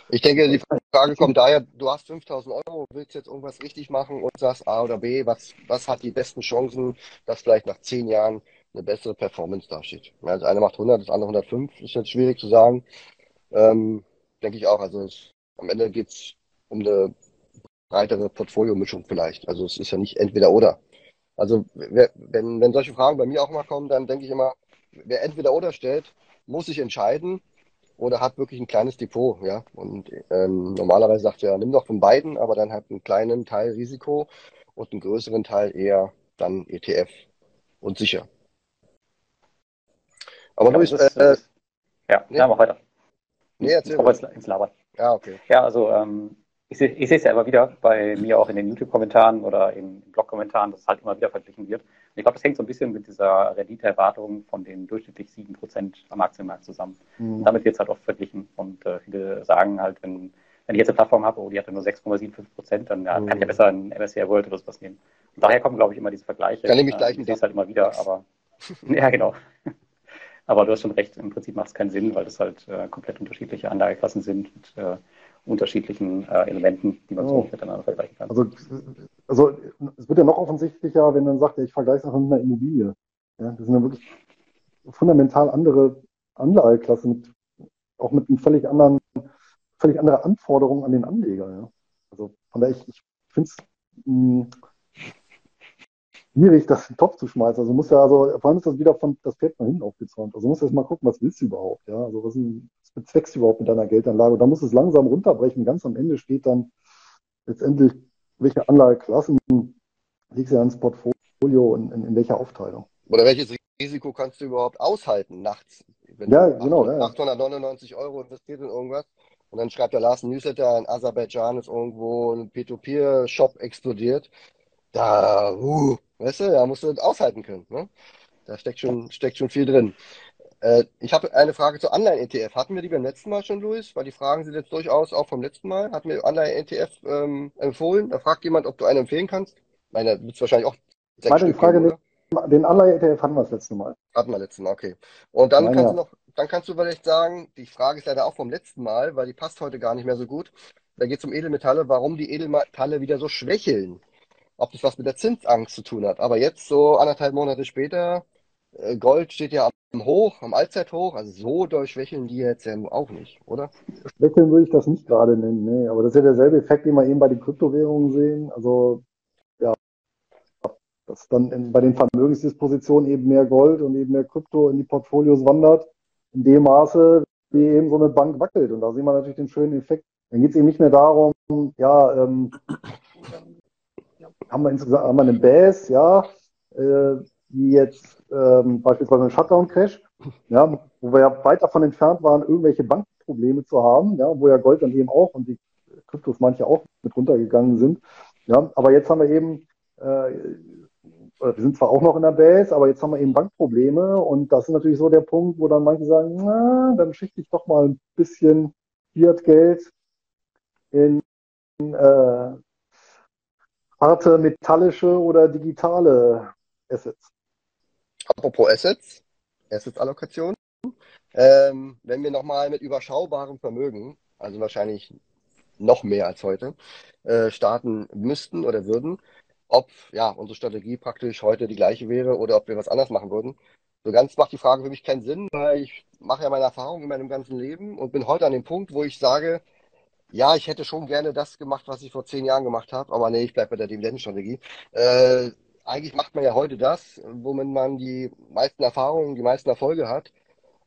Ich denke, die Frage kommt daher, du hast 5000 Euro, willst jetzt irgendwas richtig machen und sagst A oder B, was, was hat die besten Chancen, dass vielleicht nach zehn Jahren eine bessere Performance dasteht. Ja, das eine macht 100, das andere 105, ist jetzt schwierig zu sagen. Ähm, denke ich auch. Also es, am Ende geht es um eine breitere Portfoliomischung vielleicht. Also es ist ja nicht entweder oder. Also wenn, wenn solche Fragen bei mir auch mal kommen, dann denke ich immer, wer entweder oder stellt, muss sich entscheiden oder hat wirklich ein kleines Depot, ja. Und ähm, normalerweise sagt er, nimm doch von beiden, aber dann halt einen kleinen Teil Risiko und einen größeren Teil eher dann ETF und sicher. Aber Luis, äh, ja, nee, wir weiter. Nee, erzähl mal. ins Labern. Ja, okay. Ja, also ähm, ich sehe ich es ja immer wieder bei mir auch in den YouTube-Kommentaren oder in Blog-Kommentaren, dass es halt immer wieder verglichen wird. Und ich glaube, das hängt so ein bisschen mit dieser Renditeerwartung von den durchschnittlich 7% am Aktienmarkt zusammen. Mhm. damit wird es halt oft verglichen. Und äh, viele sagen halt, wenn, wenn ich jetzt eine Plattform habe, oh, die hatte nur 6,75%, dann ja, mhm. kann ich ja besser ein MSCI World oder sowas nehmen. Und daher kommen, glaube ich, immer diese Vergleiche. Kann ich gleich äh, Ich sehe es halt immer wieder, aber ja, genau. Aber du hast schon recht, im Prinzip macht es keinen Sinn, weil das halt äh, komplett unterschiedliche Anlageklassen sind mit äh, unterschiedlichen äh, Elementen, die man oh. so miteinander vergleichen kann. Also, also es wird ja noch offensichtlicher, wenn man sagt, ja, ich vergleiche es einfach mit einer Immobilie. Ja, das sind ja wirklich fundamental andere Anlageklassen, auch mit einem völlig anderen, völlig andere Anforderungen an den Anleger. Ja. Also von daher, ich, ich finde es schwierig, das in den Topf zu schmeißen. Also muss ja, also vor allem ist das wieder von das Pferd nach hinten aufgezäumt. Also muss jetzt mal gucken, was willst du überhaupt, ja? Also was, was bezweckst du überhaupt mit deiner Geldanlage? Und da muss es langsam runterbrechen. Ganz am Ende steht dann letztendlich, welche Anlageklassen legst du ans Portfolio und in, in, welcher Aufteilung. Oder welches Risiko kannst du überhaupt aushalten nachts? Wenn ja, du genau. 800, ja. 899 Euro investiert in irgendwas und dann schreibt der Lars Newsletter, in Aserbaidschan ist irgendwo ein P2P-Shop explodiert. Da, uh, Weißt du, da musst du aushalten können. Ne? Da steckt schon, steckt schon viel drin. Äh, ich habe eine Frage zu Online-ETF. Hatten wir die beim letzten Mal schon, Luis? Weil die Fragen sind jetzt durchaus auch vom letzten Mal. Hatten wir Online-ETF ähm, empfohlen? Da fragt jemand, ob du einen empfehlen kannst. Meine, da wird es wahrscheinlich auch Meine Frage, oder? den Anleihe-ETF hatten wir das letzte Mal. Hatten wir letztes Mal, okay. Und dann Nein, kannst ja. du noch, dann kannst du vielleicht sagen, die Frage ist leider auch vom letzten Mal, weil die passt heute gar nicht mehr so gut. Da geht es um Edelmetalle, warum die Edelmetalle wieder so schwächeln. Ob das was mit der Zinsangst zu tun hat. Aber jetzt, so anderthalb Monate später, äh, Gold steht ja am Hoch, am Allzeithoch, also so durchschwächeln die jetzt ja auch nicht, oder? Schwächeln würde ich das nicht gerade nennen, nee. Aber das ist ja derselbe Effekt, den wir eben bei den Kryptowährungen sehen. Also, ja, dass dann in, bei den Vermögensdispositionen eben mehr Gold und eben mehr Krypto in die Portfolios wandert, in dem Maße, wie eben so eine Bank wackelt. Und da sehen wir natürlich den schönen Effekt. Dann geht es eben nicht mehr darum, ja, ähm, haben wir insgesamt haben wir eine Base, ja, äh, wie jetzt ähm, beispielsweise ein Shutdown-Crash, ja, wo wir ja weit davon entfernt waren, irgendwelche Bankenprobleme zu haben, ja, wo ja Gold dann eben auch und die Kryptos manche auch mit runtergegangen sind. Ja, aber jetzt haben wir eben, äh, wir sind zwar auch noch in der Base, aber jetzt haben wir eben Bankprobleme und das ist natürlich so der Punkt, wo dann manche sagen, na, dann schichte ich doch mal ein bisschen Fiat-Geld in äh, harte metallische oder digitale Assets. Apropos Assets, Assets-Allokation. Ähm, wenn wir nochmal mit überschaubarem Vermögen, also wahrscheinlich noch mehr als heute, äh, starten müssten oder würden, ob ja unsere Strategie praktisch heute die gleiche wäre oder ob wir was anders machen würden. So ganz macht die Frage für mich keinen Sinn, weil ich mache ja meine Erfahrungen in meinem ganzen Leben und bin heute an dem Punkt, wo ich sage, ja, ich hätte schon gerne das gemacht, was ich vor zehn Jahren gemacht habe, aber nee, ich bleibe bei der Dividendenstrategie. Äh, eigentlich macht man ja heute das, womit man die meisten Erfahrungen, die meisten Erfolge hat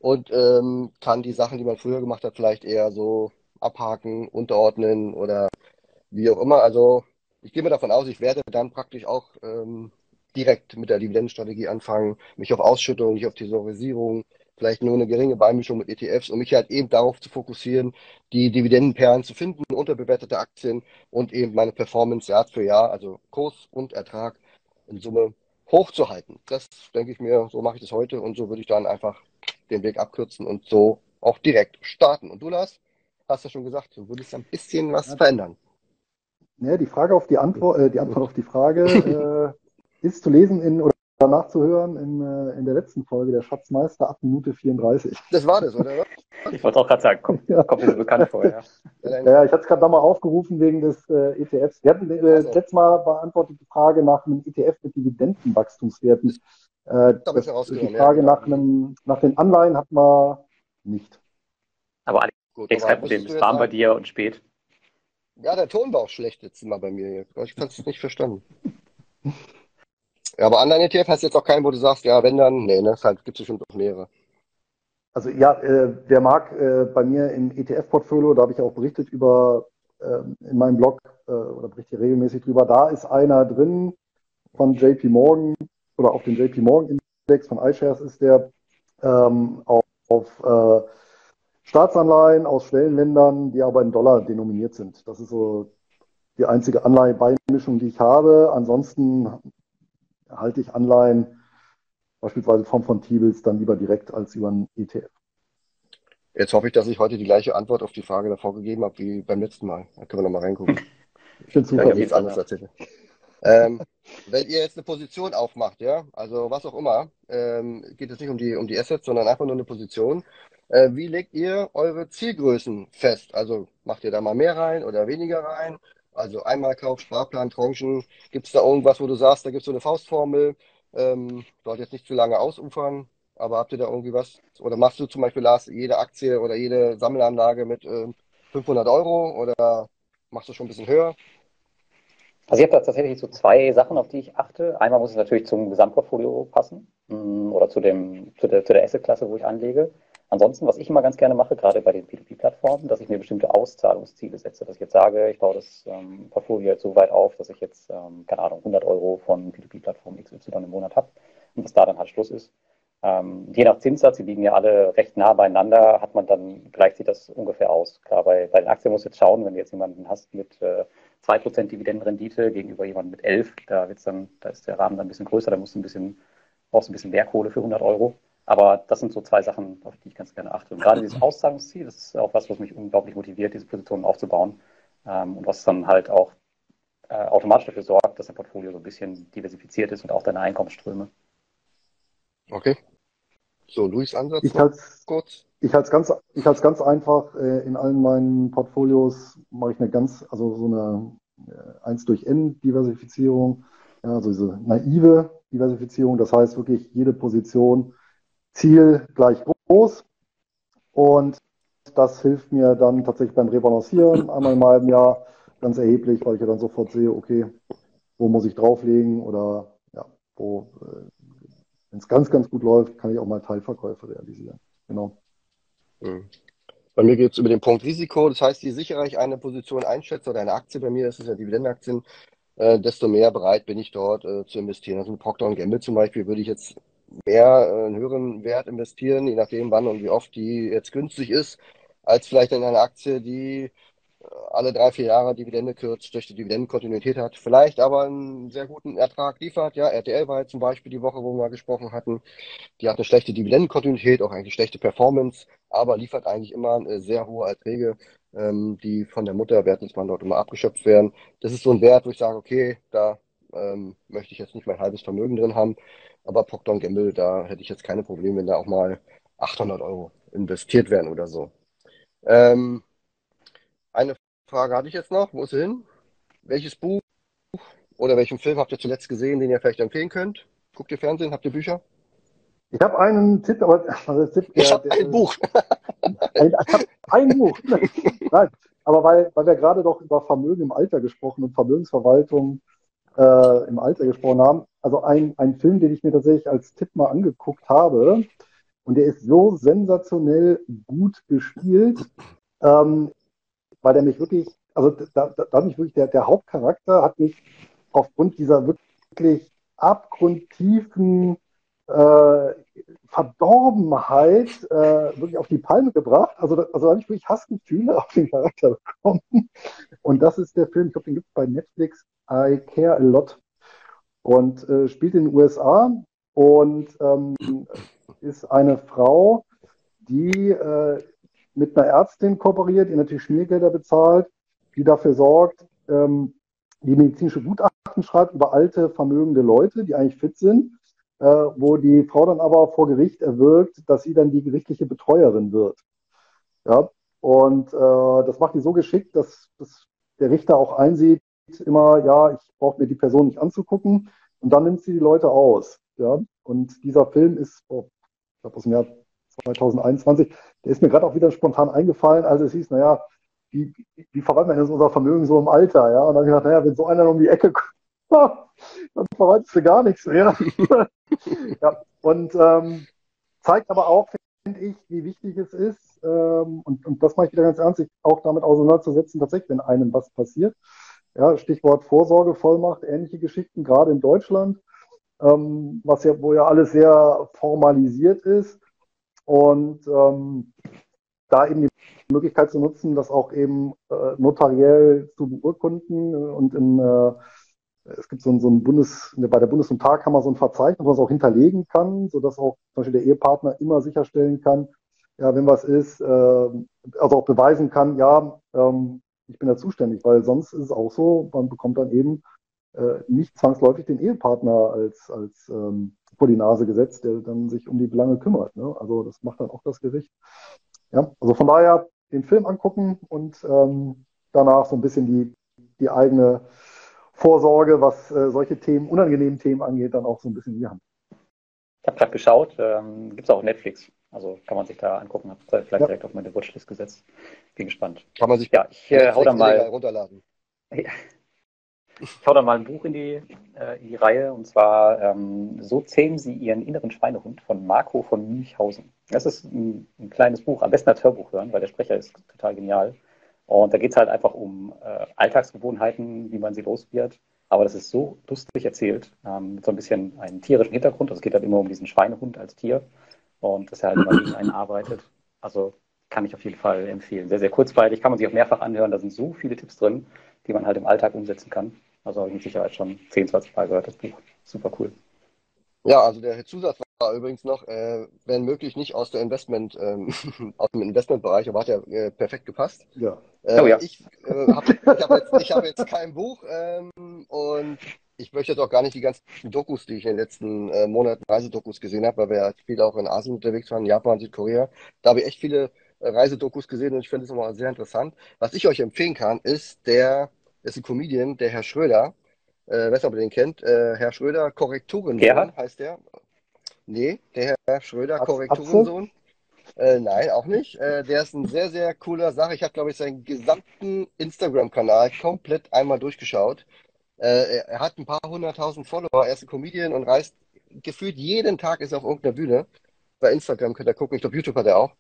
und ähm, kann die Sachen, die man früher gemacht hat, vielleicht eher so abhaken, unterordnen oder wie auch immer. Also ich gehe mir davon aus, ich werde dann praktisch auch ähm, direkt mit der Dividendenstrategie anfangen, mich auf Ausschüttung, nicht auf Thesaurisierung, vielleicht nur eine geringe Beimischung mit ETFs, um mich halt eben darauf zu fokussieren, die Dividendenperlen zu finden, unterbewertete Aktien und eben meine Performance Jahr für Jahr, also Kurs und Ertrag in Summe hochzuhalten. Das denke ich mir, so mache ich das heute und so würde ich dann einfach den Weg abkürzen und so auch direkt starten. Und du, Lars, hast ja schon gesagt, du würdest ein bisschen was verändern. Ja, die Frage auf die Antwort, äh, die Antwort auf die Frage äh, ist zu lesen in oder nachzuhören in, äh, in der letzten Folge der Schatzmeister ab Minute 34. Das war das, oder? Ich wollte auch gerade sagen, kommt, ja. kommt mir so bekannt vor, ja. Ja, ich hatte es gerade nochmal aufgerufen wegen des äh, ETFs. Wir hatten äh, also. letztes Mal beantwortet die Frage nach einem ETF mit Dividendenwachstumswerten. Äh, das, die Frage ja. nach, einem, nach den Anleihen hat man nicht. Aber Alex, Gut, aber kein Problem, es warm bei dir und spät. Ja, der Ton war auch schlecht jetzt mal bei mir. Ich kann es nicht verstanden. Ja, aber Online-ETF hast du jetzt auch keinen, wo du sagst, ja, wenn dann, nee, ne, halt, gibt es bestimmt auch mehrere. Also ja, äh, wer mag, äh, bei mir im ETF-Portfolio, da habe ich auch berichtet über äh, in meinem Blog äh, oder berichte regelmäßig drüber, da ist einer drin von JP Morgan oder auf dem JP Morgan Index von iShares ist der ähm, auf, auf äh, Staatsanleihen aus Schwellenländern, die aber in Dollar denominiert sind. Das ist so die einzige Anleihebeimischung, die ich habe. Ansonsten halte ich Anleihen, beispielsweise Form von T-Bills, dann lieber direkt als über einen ETF. Jetzt hoffe ich, dass ich heute die gleiche Antwort auf die Frage davor gegeben habe wie beim letzten Mal. Da können wir nochmal reingucken. Ich finde super. Ich anders erzählt. Ähm, wenn ihr jetzt eine Position aufmacht, ja, also was auch immer, ähm, geht es nicht um die, um die Assets, sondern einfach nur eine Position. Äh, wie legt ihr eure Zielgrößen fest? Also macht ihr da mal mehr rein oder weniger rein? Also Einmalkauf, Sparplan, Tranchen. Gibt es da irgendwas, wo du sagst, da gibt es so eine Faustformel? Ähm, sollte jetzt nicht zu lange ausufern, aber habt ihr da irgendwie was? Oder machst du zum Beispiel, Lars, jede Aktie oder jede Sammelanlage mit äh, 500 Euro oder machst du schon ein bisschen höher? Also ich habe da tatsächlich so zwei Sachen, auf die ich achte. Einmal muss es natürlich zum Gesamtportfolio passen mm, oder zu, dem, zu der, zu der Assetklasse, wo ich anlege. Ansonsten, was ich immer ganz gerne mache, gerade bei den P2P-Plattformen, dass ich mir bestimmte Auszahlungsziele setze, dass ich jetzt sage, ich baue das ähm, Portfolio jetzt so weit auf, dass ich jetzt, ähm, keine Ahnung, 100 Euro von P2P-Plattform XY im Monat habe und dass da dann halt Schluss ist. Ähm, je nach Zinssatz, die liegen ja alle recht nah beieinander, hat man dann, gleicht sich das ungefähr aus. Klar, bei, bei den Aktien muss jetzt schauen, wenn du jetzt jemanden hast mit äh, 2% Dividendenrendite gegenüber jemandem mit 11, da wird's dann, da ist der Rahmen dann ein bisschen größer, da musst du ein bisschen, brauchst ein bisschen mehr Kohle für 100 Euro. Aber das sind so zwei Sachen, auf die ich ganz gerne achte. Und gerade dieses Auszahlungsziel, das ist auch was, was mich unglaublich motiviert, diese Positionen aufzubauen. Ähm, und was dann halt auch äh, automatisch dafür sorgt, dass dein Portfolio so ein bisschen diversifiziert ist und auch deine Einkommensströme. Okay. So, Luis Ansatz Ich halte es kurz. ich halt's ganz, ich halt's ganz einfach. Äh, in allen meinen Portfolios mache ich eine ganz, also so eine äh, 1 durch N Diversifizierung, ja, also diese naive Diversifizierung. Das heißt wirklich jede Position Ziel gleich groß. Und das hilft mir dann tatsächlich beim Rebalancieren einmal im halben Jahr ganz erheblich, weil ich ja dann sofort sehe, okay, wo muss ich drauflegen oder ja, wo, äh, wenn es ganz, ganz gut läuft, kann ich auch mal Teilverkäufe realisieren. Genau. Hm. Bei mir geht es über den Punkt Risiko. Das heißt, je sicherer ich eine Position einschätze oder eine Aktie, bei mir das ist ja Dividendenaktien, äh, desto mehr bereit bin ich dort äh, zu investieren. Also mit Procter Gamble zum Beispiel würde ich jetzt mehr äh, einen höheren Wert investieren, je nachdem wann und wie oft die jetzt günstig ist, als vielleicht in eine Aktie, die alle drei, vier Jahre Dividende kürzt, durch die Dividendenkontinuität hat, vielleicht aber einen sehr guten Ertrag liefert. Ja, RTL war jetzt zum Beispiel die Woche, wo wir gesprochen hatten. Die hat eine schlechte Dividendenkontinuität, auch eigentlich schlechte Performance, aber liefert eigentlich immer äh, sehr hohe Erträge, ähm, die von der Mutter Bertelsmann dort immer abgeschöpft werden. Das ist so ein Wert, wo ich sage, okay, da ähm, möchte ich jetzt nicht mein halbes Vermögen drin haben, aber Procter Gamble, da hätte ich jetzt keine Probleme, wenn da auch mal 800 Euro investiert werden oder so. Ähm, eine Frage hatte ich jetzt noch. Wo ist sie hin? Welches Buch oder welchen Film habt ihr zuletzt gesehen, den ihr vielleicht empfehlen könnt? Guckt ihr Fernsehen? Habt ihr Bücher? Ich habe einen Tipp, aber also Tipp, ich habe ein Buch. ein, ich habe ein Buch. Nein, aber weil, weil wir gerade doch über Vermögen im Alter gesprochen und Vermögensverwaltung äh, im Alter gesprochen haben. Also ein, ein Film, den ich mir tatsächlich als Tipp mal angeguckt habe, und der ist so sensationell gut gespielt. Ähm, weil der mich wirklich, also da, da, da mich wirklich, der, der Hauptcharakter hat mich aufgrund dieser wirklich abgrundtiefen äh, Verdorbenheit äh, wirklich auf die Palme gebracht. Also, also da habe ich wirklich Hassgefühle auf den Charakter bekommen. Und das ist der Film, ich glaube, den gibt es bei Netflix, I Care a Lot. Und äh, spielt in den USA und ähm, ist eine Frau, die äh, mit einer Ärztin kooperiert, die natürlich Schmiergelder bezahlt, die dafür sorgt, ähm, die medizinische Gutachten schreibt über alte, vermögende Leute, die eigentlich fit sind, äh, wo die Frau dann aber vor Gericht erwirkt, dass sie dann die gerichtliche Betreuerin wird. Ja, und äh, das macht die so geschickt, dass, dass der Richter auch einsieht, immer, ja, ich brauche mir die Person nicht anzugucken und dann nimmt sie die Leute aus. Ja, und dieser Film ist, oh, ich glaube aus dem Jahr 2021. Der ist mir gerade auch wieder spontan eingefallen, als es hieß, naja, wie, wie verwaltet man jetzt unser Vermögen so im Alter? Ja? Und dann habe ich gedacht, naja, wenn so einer um die Ecke kommt, dann verwaltest du gar nichts mehr. ja, und ähm, zeigt aber auch, finde ich, wie wichtig es ist, ähm, und, und das mache ich wieder ganz ernst, sich auch damit auseinanderzusetzen, tatsächlich, wenn einem was passiert. Ja, Stichwort Vorsorgevollmacht, ähnliche Geschichten, gerade in Deutschland, ähm, was ja, wo ja alles sehr formalisiert ist. Und ähm, da eben die Möglichkeit zu nutzen, das auch eben äh, notariell zu beurkunden. Und in, äh, es gibt so ein, so ein Bundes, bei der Bundes- und Tagkammer so ein Verzeichnis, wo man es auch hinterlegen kann, sodass auch zum Beispiel der Ehepartner immer sicherstellen kann, ja, wenn was ist, äh, also auch beweisen kann, ja, ähm, ich bin da zuständig, weil sonst ist es auch so, man bekommt dann eben äh, nicht zwangsläufig den Ehepartner als, als ähm, vor die Nase gesetzt, der dann sich um die Belange kümmert. Ne? Also das macht dann auch das Gericht. Ja, also von daher den Film angucken und ähm, danach so ein bisschen die, die eigene Vorsorge, was äh, solche Themen, unangenehmen Themen angeht, dann auch so ein bisschen in die Hand. Ich habe gerade geschaut, ähm, gibt es auch Netflix. Also kann man sich da angucken. Habe vielleicht ja. direkt auf meine Watchlist gesetzt. Bin gespannt. Kann man sich ja, ich äh, hau da mal runterladen. Ja, ich hau da mal ein Buch in die, äh, in die Reihe und zwar ähm, So zähmen Sie Ihren inneren Schweinehund von Marco von Münchhausen. Das ist ein, ein, kleines Buch, am besten als Hörbuch hören, weil der Sprecher ist total genial. Und da geht es halt einfach um äh, Alltagsgewohnheiten, wie man sie los wird. Aber das ist so lustig erzählt, ähm, mit so ein bisschen einem tierischen Hintergrund. Also es geht halt immer um diesen Schweinehund als Tier und dass er halt immer gegen einen arbeitet. Also kann ich auf jeden Fall empfehlen. Sehr, sehr kurzweilig, kann man sich auch mehrfach anhören. Da sind so viele Tipps drin, die man halt im Alltag umsetzen kann. Also habe ich mit Sicherheit schon 10, 20 Mal gehört, das Buch. Super cool. Ja, also der Zusatz übrigens noch, äh, wenn möglich nicht aus der Investment, ähm, aus dem Investmentbereich, aber hat ja äh, perfekt gepasst. Ja. Äh, Oh ja. Ich äh, habe hab jetzt, ich hab jetzt kein Buch ähm, und ich möchte jetzt auch gar nicht die ganzen Dokus, die ich in den letzten äh, Monaten Reisedokus gesehen habe, weil wir ja viel auch in Asien unterwegs waren, Japan, Südkorea. Da habe ich echt viele äh, Reisedokus gesehen und ich finde es immer sehr interessant. Was ich euch empfehlen kann, ist der, ist ein Comedian, der Herr Schröder. Äh, weiß nicht, ob ihr den kennt. Äh, Herr Schröder, Korrekturensohn heißt der. Nee, der Herr Schröder? Korrekturensohn. Äh, nein, auch nicht. Äh, der ist ein sehr, sehr cooler Sache. Ich habe, glaube ich, seinen gesamten Instagram-Kanal komplett einmal durchgeschaut. Äh, er, er hat ein paar hunderttausend Follower. Er ist ein Comedian und reist gefühlt jeden Tag ist er auf irgendeiner Bühne. Bei Instagram könnt ihr gucken. Ich glaube, YouTube hat er auch.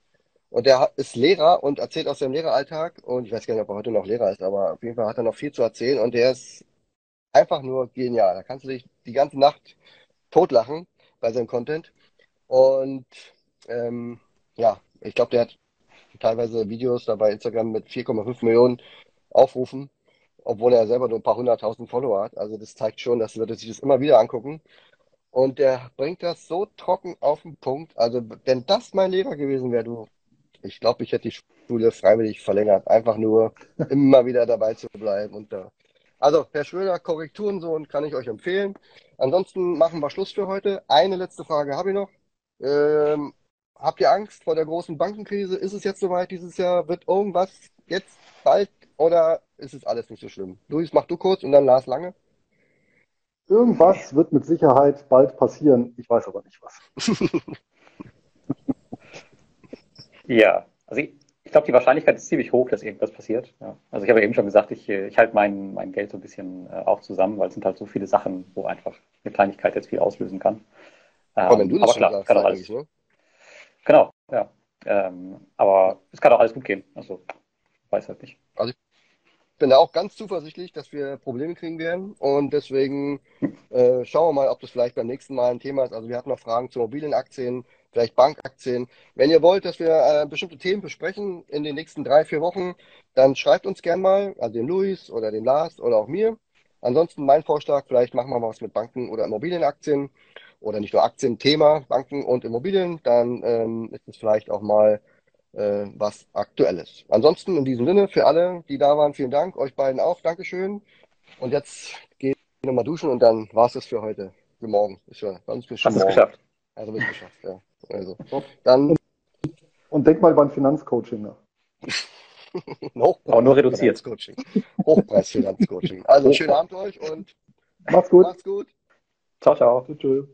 Und hat- ist Lehrer und erzählt aus seinem Lehreralltag. Und ich weiß gar nicht, ob er heute noch Lehrer ist, aber auf jeden Fall hat er noch viel zu erzählen. Und der ist einfach nur genial. Da kannst du dich die ganze Nacht totlachen bei seinem Content. Und ähm, ja, ich glaube, der hat teilweise Videos da bei Instagram mit 4,5 Millionen Aufrufen, obwohl er selber nur ein paar hunderttausend Follower hat. Also das zeigt schon, dass Leute sich das immer wieder angucken. Und der bringt das so trocken auf den Punkt. Also wenn das mein Lehrer gewesen wäre, du, ich glaube, ich hätte die Schule freiwillig verlängert. Einfach nur immer wieder dabei zu bleiben. Und da. Also, Herr Schröder, Korrekturensohn kann ich euch empfehlen. Ansonsten machen wir Schluss für heute. Eine letzte Frage habe ich noch. Ähm, habt ihr Angst vor der großen Bankenkrise? Ist es jetzt soweit dieses Jahr? Wird irgendwas jetzt bald oder ist es alles nicht so schlimm? Luis, mach du kurz und dann Lars Lange. Irgendwas wird mit Sicherheit bald passieren. Ich weiß aber nicht was. Ja, also ich, ich glaube, die Wahrscheinlichkeit ist ziemlich hoch, dass irgendwas passiert. Ja. Also ich habe ja eben schon gesagt, ich, äh, ich halte mein, mein Geld so ein bisschen äh, auch zusammen, weil es sind halt so viele Sachen, wo einfach eine Kleinigkeit jetzt viel auslösen kann. Aber wenn du Ähm, das aber schon klar, sagst, kann auch alles, ne? genau, ja. Ähm, aber es kann auch alles gut gehen. Also weiß halt nicht. Ich bin da auch ganz zuversichtlich, dass wir Probleme kriegen werden und deswegen äh, schauen wir mal, ob das vielleicht beim nächsten Mal ein Thema ist. Also wir hatten noch Fragen zu mobilen Aktien, vielleicht Bankaktien. Wenn ihr wollt, dass wir äh, bestimmte Themen besprechen in den nächsten drei, vier Wochen, dann schreibt uns gern mal, also dem Luis oder dem Lars oder auch mir. Ansonsten mein Vorschlag, vielleicht machen wir mal was mit Banken oder Immobilienaktien oder nicht nur Aktien, Thema Banken und Immobilien. Dann ähm, ist es vielleicht auch mal äh, was Aktuelles. Ansonsten in diesem Sinne für alle, die da waren, vielen Dank. Euch beiden auch, Dankeschön. Und jetzt gehe ich nochmal duschen und dann war es das für heute. Für morgen. Ist ja, bei uns schon Hast es morgen. geschafft? Also wird geschafft, ja. Also, dann Und denk mal beim Finanzcoaching nach. Hochpreis Aber nur reduziert. Finanzcoaching. Hochpreis Finanzcoaching. Also schönen Abend euch und Macht's gut. macht's gut. Ciao, ciao. Tschüss.